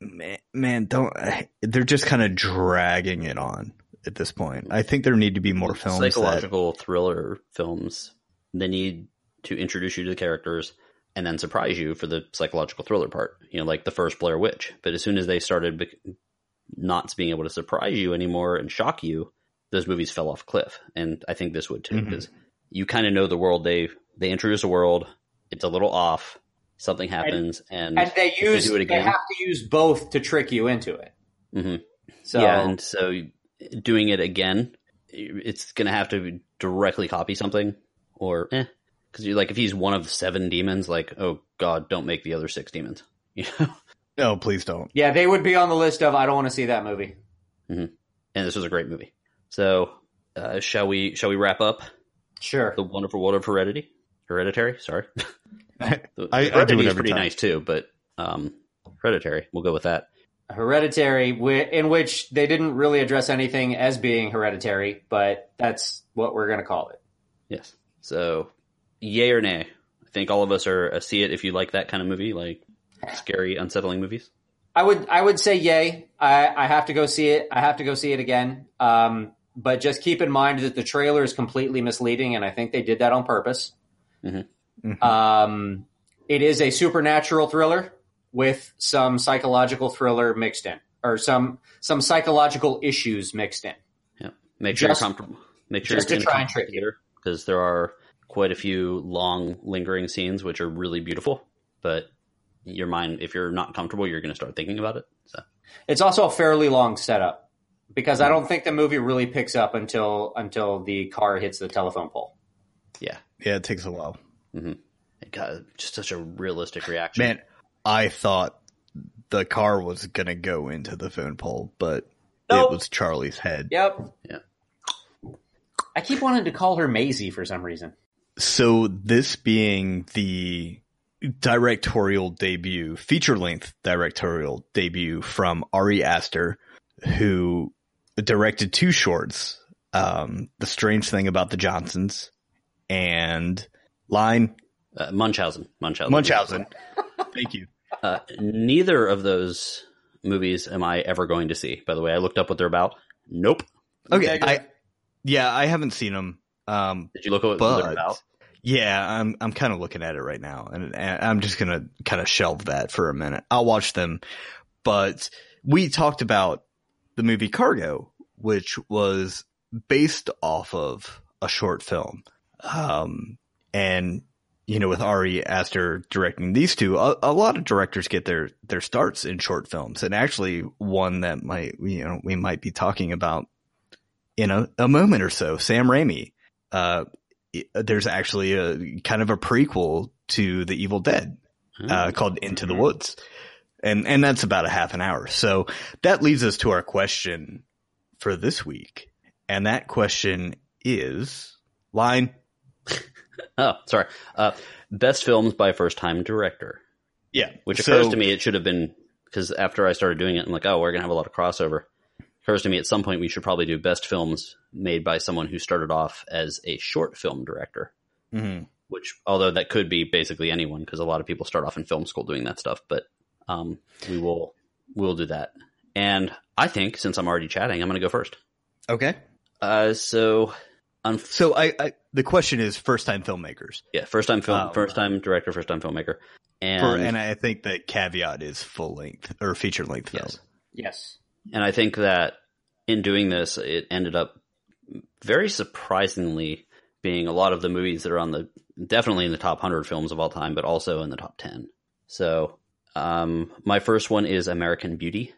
man, man don't, eh, they're just kind of dragging it on at this point. I think there need to be more films that, psychological thriller films. They need to introduce you to the characters and then surprise you for the psychological thriller part. You know, like the first Blair Witch. But as soon as they started not being able to surprise you anymore and shock you, those movies fell off a cliff. And I think this would too, because you kind of know the world. They they introduce a world. It's a little off. Something happens, and, And they if use do it they have to use both to trick you into it. Mhm. So yeah, and so doing it again, it's going to have to directly copy something, or eh, because you're like if he's one of seven demons, like oh god, don't make the other six demons. You know, no, please don't. yeah, they would be on the list of I don't want to see that movie. and this was a great movie. So uh, shall we? Shall we wrap up Sure. the wonderful world of Heredity? Hereditary, sorry. I, I do Heredity it is every pretty time. nice too, but um, Hereditary, we'll go with that. Hereditary, in which they didn't really address anything as being hereditary, but that's what we're going to call it. Yes. So, yay or nay? I think all of us are uh, see it if you like that kind of movie, like scary, unsettling movies. I would I would say yay. I, I have to go see it. I have to go see it again. Um, but just keep in mind that the trailer is completely misleading, and I think they did that on purpose. Mhm. Mhm. Um, it is a supernatural thriller with some psychological thriller mixed in, or some some psychological issues mixed in. Yeah, Make sure Just- you're comfortable. Make sure just you're to try and comfortable trick you. theater because there are quite a few long, lingering scenes which are really beautiful. But your mind, if you're not comfortable, you're going to start thinking about it. So, It's also a fairly long setup because I don't think the movie really picks up until until the car hits the telephone pole. yeah, Yeah, it takes a while. Mm-hmm. it got just such a realistic reaction. Man, I thought the car was gonna go into the phone pole, but Nope. it was Charlie's head. Yep. Yeah. I keep wanting to call her Maisie for some reason. So this being the directorial debut, feature length directorial debut from Ari Aster, who directed two shorts, um, The Strange Thing About the Johnsons and Line Uh, Munchausen, Munchausen, Munchausen. Thank you. Uh, neither of those movies am I ever going to see. By the way, I looked up what they're about. Nope. Okay, I yeah, I haven't seen them. Um, Did you look at what they're about? yeah, I'm I'm kind of looking at it right now, and, and I'm just gonna kind of shelve that for a minute. I'll watch them, but we talked about the movie Cargo, which was based off of a short film, um, and you know, with Ari Aster directing these two, a, a lot of directors get their their starts in short films, and actually one that might you know we might be talking about in a, a moment or so, Sam Raimi. Uh, there's actually a kind of a prequel to The Evil Dead uh, called Into the Woods, and and that's about a half an hour. So that leads us to our question for this week, and that question is line. Oh, sorry. Uh, best films by first time director, Yeah, which so- occurs to me it should have been because after I started doing it, I'm like, oh, we're gonna have a lot of crossover. occurs to me at some point we should probably do best films made by someone who started off as a short film director. hmm Which, although that could be basically anyone, because a lot of people start off in film school doing that stuff. But um, we will we'll do that. And I think since I'm already chatting, I'm going to go first. Okay. Uh, so, un- So I, I the question is first time filmmakers. yeah, first time film, Oh, first time director, first time filmmaker, and For, and I think the caveat is full length or feature length film. yes, Yes. and I think that in doing this, it ended up very surprisingly being a lot of the movies that are on the definitely in the top hundred films of all time, but also in the top ten. So, um, my first one is American Beauty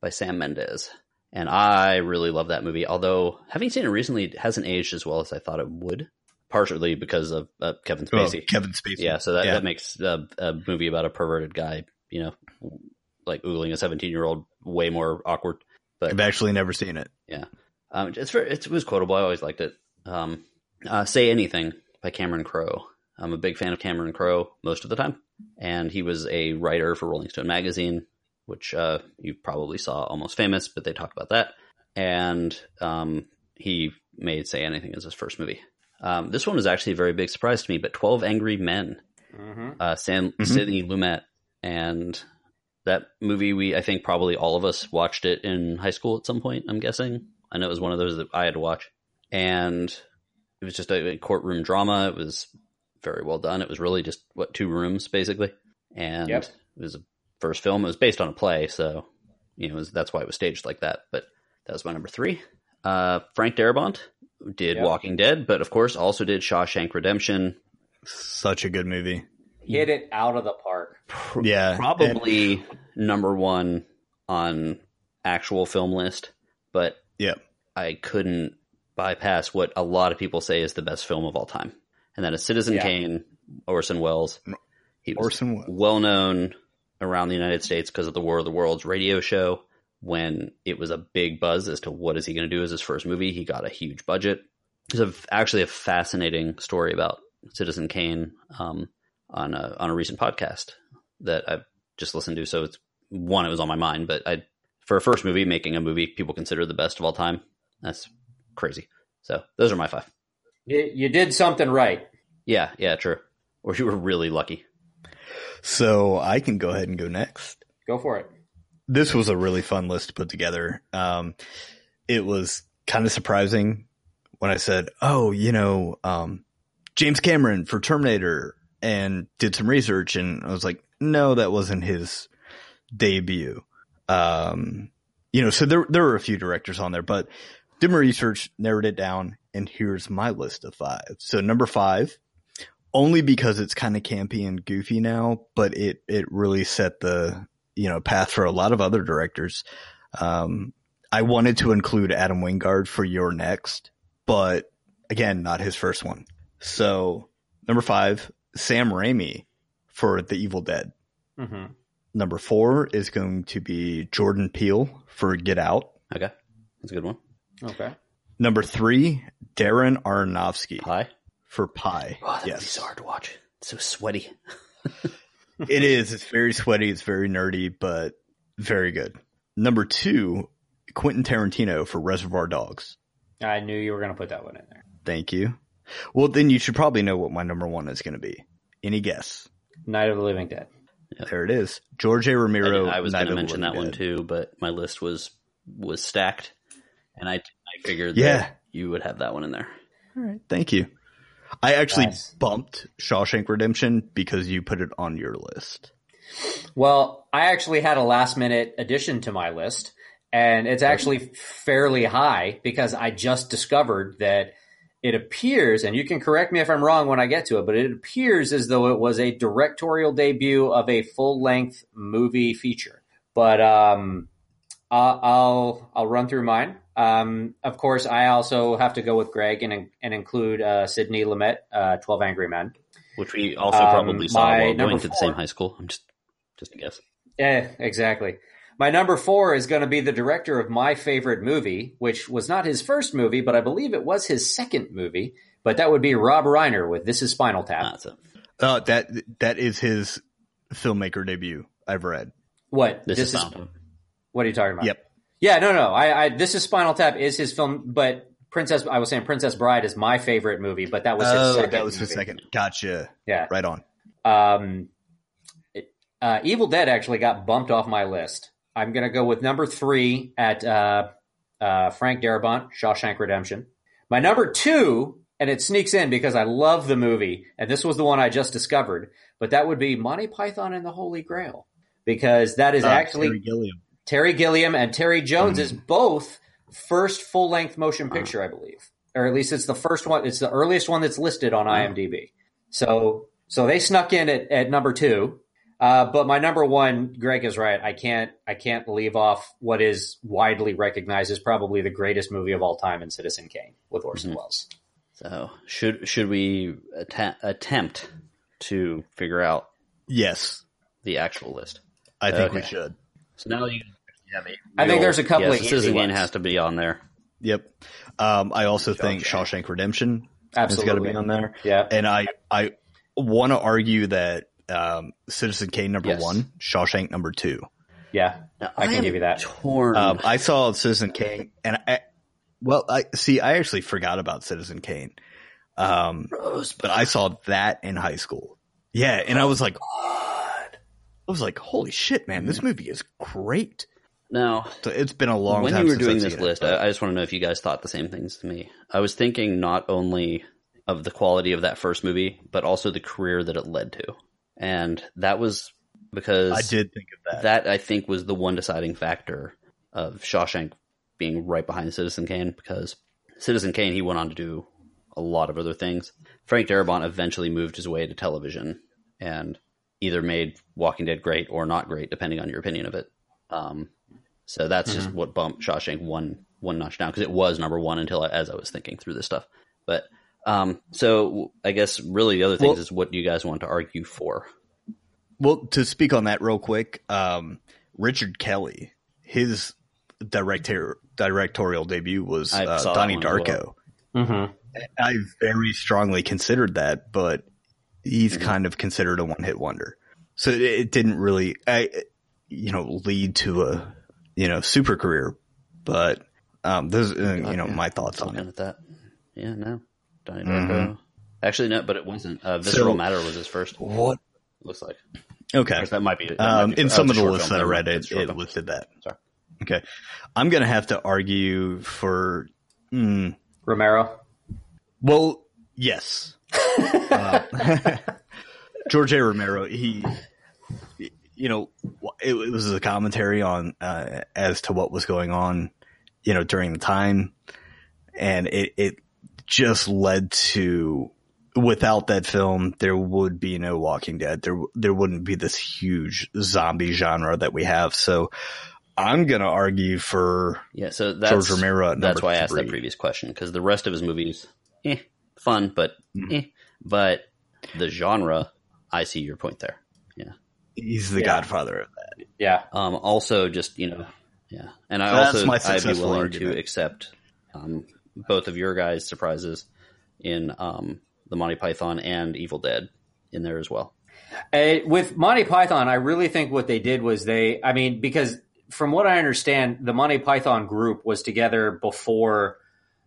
by Sam Mendes, and I really love that movie. Although having seen it recently, it hasn't aged as well as I thought it would, partially because of uh, Kevin Oh, Spacey. Kevin Spacey. Yeah, so that, Yeah. that makes a, a movie about a perverted guy, you know, like oogling a 17 year old way more awkward. But I've actually never seen it. Yeah. Um, it's very, it was quotable. I always liked it. Um, uh, Say Anything by Cameron Crowe. I'm a big fan of Cameron Crowe most of the time. And he was a writer for Rolling Stone magazine, which uh, you probably saw Almost Famous, but they talked about that. And um, he made Say Anything as his first movie. Um, this one was actually a very big surprise to me, but 12 Angry Men hmm uh, Sam Mhm. Sidney Lumet, and that movie. We I think probably all of us watched it in high school at some point. I'm guessing. I know it was one of those that I had to watch, and it was just a, a courtroom drama. It was very well done. It was really just what two rooms basically, and Yep. it was a first film. It was based on a play, so you know it was, that's why it was staged like that. But that was my number three. Uh, Frank Darabont did Yep. Walking Dead, but of course also did Shawshank Redemption. Such a good movie. Hit it out of the park. Yeah. probably number one on actual film list, but yeah, I couldn't bypass what a lot of people say is the best film of all time, and that is Citizen Yeah. Kane, Orson Welles. He was Orson Welles. well known around the United States because of the War of the Worlds radio show. When it was a big buzz as to what is he going to do as his first movie, he got a huge budget. It's a, actually a fascinating story about Citizen Kane um, on a on a recent podcast that I've just listened to. So it's one, it was on my mind, but I for a first movie making a movie people consider the best of all time. That's crazy. So those are my five. You, you did something right. Yeah, yeah, true. Or you were really lucky. So I can go ahead and go next. Go for it. This was a really fun list to put together. Um, it was kind of surprising when I said, "Oh, you know, um, James Cameron for Terminator," and did some research, and I was like, "No, that wasn't his debut." Um, you know, so there there were a few directors on there, but did my research, narrowed it down, and here's my list of five. So number five, only because it's kind of campy and goofy now, but it it really set the you know path for a lot of other directors. Um, I wanted to include Adam Wingard for your next, but again, not his first one. So number five, Sam Raimi for The Evil Dead. hmm Number four is going to be Jordan Peele for Get Out. Okay, that's a good one. Okay. Number three, Darren Aronofsky Pi. for Pi. Oh, that yes, movie's so hard to watch. It's so sweaty. it is. It's very sweaty. It's very nerdy, but very good. Number two, Quentin Tarantino for Reservoir Dogs. I knew you were going to put that one in there. Thank you. Well, then you should probably know what my number one is going to be. Any guess? Night of the Living Dead. There it is. George A. Romero. I was going to mention that Living one too, but my list was was stacked, and I I figured Yeah. that you would have that one in there. All right. Thank you. I actually Nice. bumped Shawshank Redemption because you put it on your list. Well, I actually had a last minute addition to my list, and it's actually fairly high because I just discovered that it appears, and you can correct me if I'm wrong when I get to it, but it appears as though it was a directorial debut of a full length movie feature. But um, I'll, I'll I'll run through mine. Um, of course, I also have to go with Greg and and include uh, Sidney Lumet, uh, Twelve Angry Men. Which we also Um, probably saw while number going to the same high school. I'm just just a guess. Yeah, exactly. My number four is going to be the director of my favorite movie, which was not his first movie, but I believe it was his second movie. But that would be Rob Reiner with This Is Spinal Tap. Ah, that's. Uh, that that is his filmmaker debut. I've read. what? This, is, Fountain. What are you talking about? Yep. Yeah, no, no. I, I this is Spinal Tap is his film, but Princess. I was saying Princess Bride is my favorite movie, but that was his Oh, second that was his movie. second. Gotcha. Yeah. Right on. Um, uh, Evil Dead actually got bumped off my list. I'm gonna go with number three at uh, uh, Frank Darabont, Shawshank Redemption. My number two, and it sneaks in because I love the movie, and this was the one I just discovered, but that would be Monty Python and the Holy Grail because that is Uh, actually Terry Gilliam. Terry Gilliam and Terry Jones is both first full length motion Uh. picture, I believe, or at least it's the first one. It's the earliest one that's listed on IMDb. So, so they snuck in at, at number two. Uh, but my number one, Greg is right. I can't, I can't leave off what is widely recognized as probably the greatest movie of all time in Citizen Kane with Orson Mhm. Welles. So should should we atta- attempt to figure out Yes, the actual list? I think we should. So now you have a I think there's a couple yes, of easy Citizen Kane ones. has to be on there. Yep. Um, I also think Shawshank. Shawshank Redemption has got to Absolutely. be on there. Yeah. And I I want to argue that um, Citizen Kane number Yes. one, Shawshank number two. Yeah. Now, I can am give you that. Torn. Um, I saw Citizen Kane, and I well, I see. I actually forgot about Citizen Kane, um, but I saw that in high school. Yeah, and I was like, I was like, holy shit, man, this movie is great. now, So it's been a long when time you were since doing this it, list, I just want to know if you guys thought the same things to me. I was thinking not only of the quality of that first movie, but also the career that it led to, and that was because I did think of that. that I think was the one deciding factor of Shawshank being right behind Citizen Kane because Citizen Kane he went on to do a lot of other things. Frank Darabont eventually moved his way to television and either made Walking Dead great or not great, depending on your opinion of it. Um, so that's just what bumped Shawshank one one notch down because it was number one until I, as I was thinking through this stuff. But um, so I guess really the other things Well- is what do you guys want to argue for? Well, to speak on that real quick, um, Richard Kelly, his director directorial debut was uh, Donnie as well. Darko. Mm-hmm. I very strongly considered that, but he's Mm-hmm. kind of considered a one hit wonder. So it, it didn't really, I, you know, lead to a, you know, super career. But um, those, uh, you know, yeah. my thoughts on it. that. Yeah, no. Donnie Mhm. Actually, no, but it wasn't. Uh, Visceral So- Matter was his first. What? Looks like. Okay. That might be. that might Um, be- in some of the lists that I read, it, It's it film. listed that. Sorry. Okay. I'm going to have to argue for, mm, Romero. well, yes. Uh, George A. Romero, he, you know, it, it was a commentary on uh, as to what was going on, you know, during the time, and it it just led to without that film, there would be no Walking Dead. There there wouldn't be this huge zombie genre that we have. So, I'm gonna argue for Yeah, so that's George Romero. At That's why I asked that previous question because the rest of his movies, eh, fun, but Mm-hmm. eh. But the genre, I see your point there. Yeah. He's the Yeah. godfather of that. Yeah. Um, also, just you know, yeah, and I So that's also my I'd be willing argument. to accept um, both of your guys' surprises in um, the Monty Python and Evil Dead in there as well. Uh, with Monty Python, I really think what they did was they, I mean, because from what I understand, the Monty Python group was together before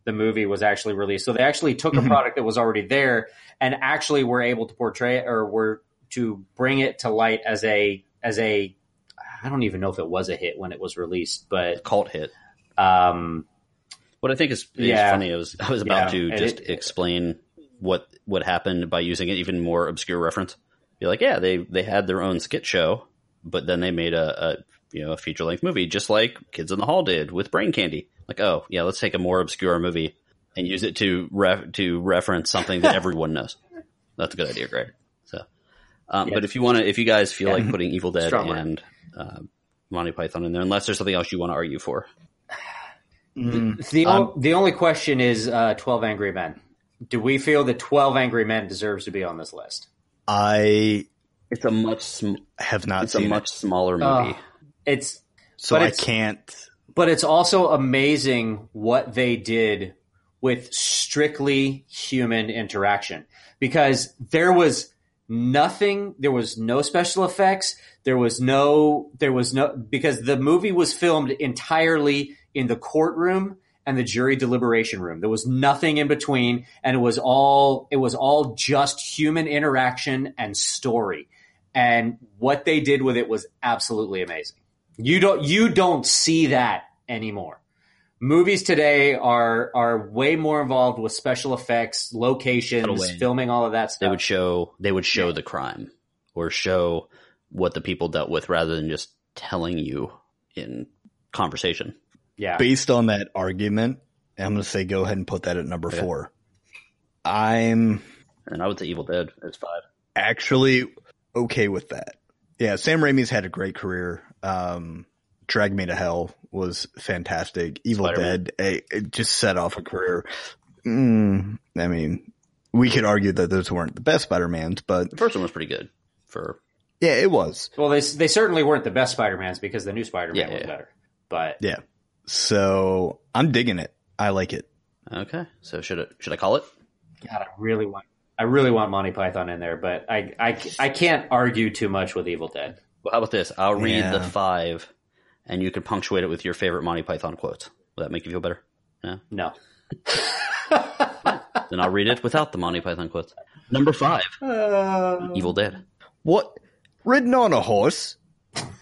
the movie was actually released. So they actually took a Mhm. product that was already there and actually were able to portray it or were to bring it to light as a, as a, I don't even know if it was a hit when it was released, but, Cult hit. um, What I think is, is Yeah. funny is I was about Yeah, to just it- explain what what happened by using an even more obscure reference. Be like, yeah, they they had their own skit show, but then they made a, a you know a feature length movie, just like Kids in the Hall did with Brain Candy. Like, oh yeah, let's take a more obscure movie and use it to ref- to reference something that everyone knows. That's a good idea, Greg. So, um, Yeah. but if you want to, if you guys feel Yeah. like putting Evil Dead Strong and uh, Monty Python in there, unless there's something else you want to argue for, Mm. the, Um, o- the only question is, uh, 12 Angry Men. Do we feel that 12 Angry Men deserves to be on this list? I it's a much sm- have not it's a much it, smaller movie. Oh, it's so but I it's- can't. But it's also amazing what they did with strictly human interaction because there was nothing. There was no special effects. There was no. There was no because the movie was filmed entirely in the courtroom and the jury deliberation room. There was nothing in between, and it was all. It was all just human interaction and story. And what they did with it was absolutely amazing. You don't. You don't see that anymore movies today are are way more involved with special effects, locations, filming all of that stuff. They would show they would show Yeah. the crime or show what the people dealt with rather than just telling you in conversation. yeah, Based on that argument, I'm going to say go ahead and put that at number Okay. four. I'm And I would say Evil Dead is five. actually okay with that. Yeah, Sam Raimi's had a great career. Um, Drag Me to Hell was fantastic. Evil Spider-Man. Dead eh, it just set off a career. Mm, I mean, we could argue that those weren't the best Spider-Mans, but The first one was pretty good for yeah, it was. well, they they certainly weren't the best Spider Mans because the new Spider Man Yeah, was yeah. better. But Yeah. So I'm digging it. I like it. okay. So should it should I call it? God, I really want I really want Monty Python in there, but I I, I can't argue too much with Evil Dead. Well, how about this? I'll read Yeah. the five, and you can punctuate it with your favorite Monty Python quotes. Will that make you feel better? No. Then I'll read it without the Monty Python quotes. Number five, Uh, Evil Dead. What? Ridden on a horse?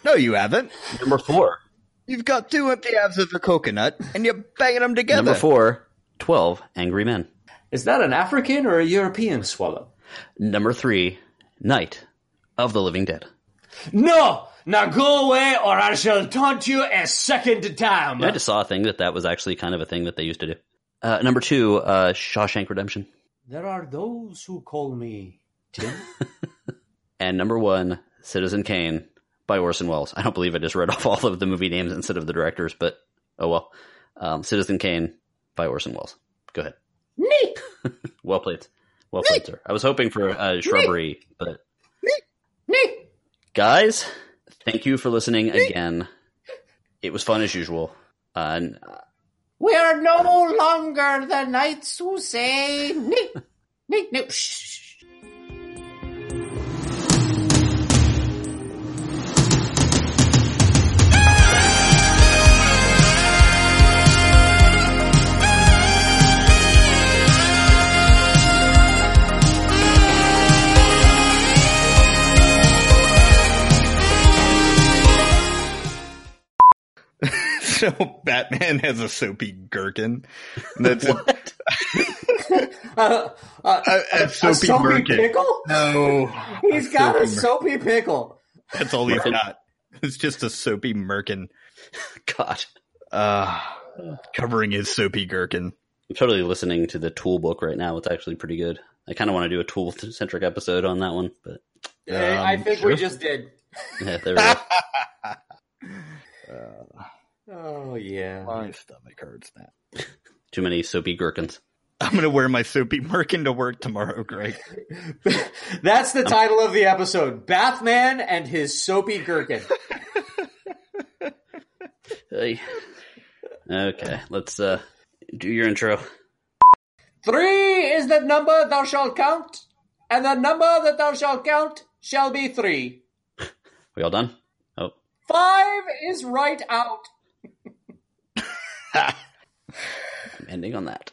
No, you haven't. Number four, You've got two empty halves of a coconut, and you're banging them together. number four, 12 Angry Men. Is that an African or a European swallow? Number three, Night of the Living Dead. No! Now go away or I shall taunt you a second time. I just saw a thing that that was actually kind of a thing that they used to do. Uh, number two, uh, Shawshank Redemption. There are those who call me Tim. And number one, Citizen Kane by Orson Welles. I don't believe I just read off all of the movie names instead of the directors, but oh well. Um, Citizen Kane by Orson Welles. Go ahead. Neat! Well played. Well played, sir. I was hoping for uh, shrubbery, but Neat! guys, thank you for listening again. It was fun as usual. Uh, and uh, We are no longer the knights who say neat, neat. Shh. So Batman has a soapy gherkin. That's a, Uh, uh, a, a soapy, gherkin. pickle? No, He's got a soapy mer- pickle. That's all he's Merkin. got. It's just a soapy merkin, God, uh, covering his soapy gherkin. I'm totally listening to the Tool book right now. It's actually pretty good. I kind of want to do a Tool centric episode on that one, but I Um, think sure. we just did. yeah, there we go. Uh, Oh yeah. my stomach hurts now. Too many soapy gherkins. I'm gonna wear my soapy merkin to work tomorrow, Greg. That's the title of the episode: Bathman and his soapy gherkin. Hey. Okay, let's uh do your intro. Three is the number thou shalt count, and the number that thou shalt count shall be three. We all done? Oh, Five is right out. I'm ending on that.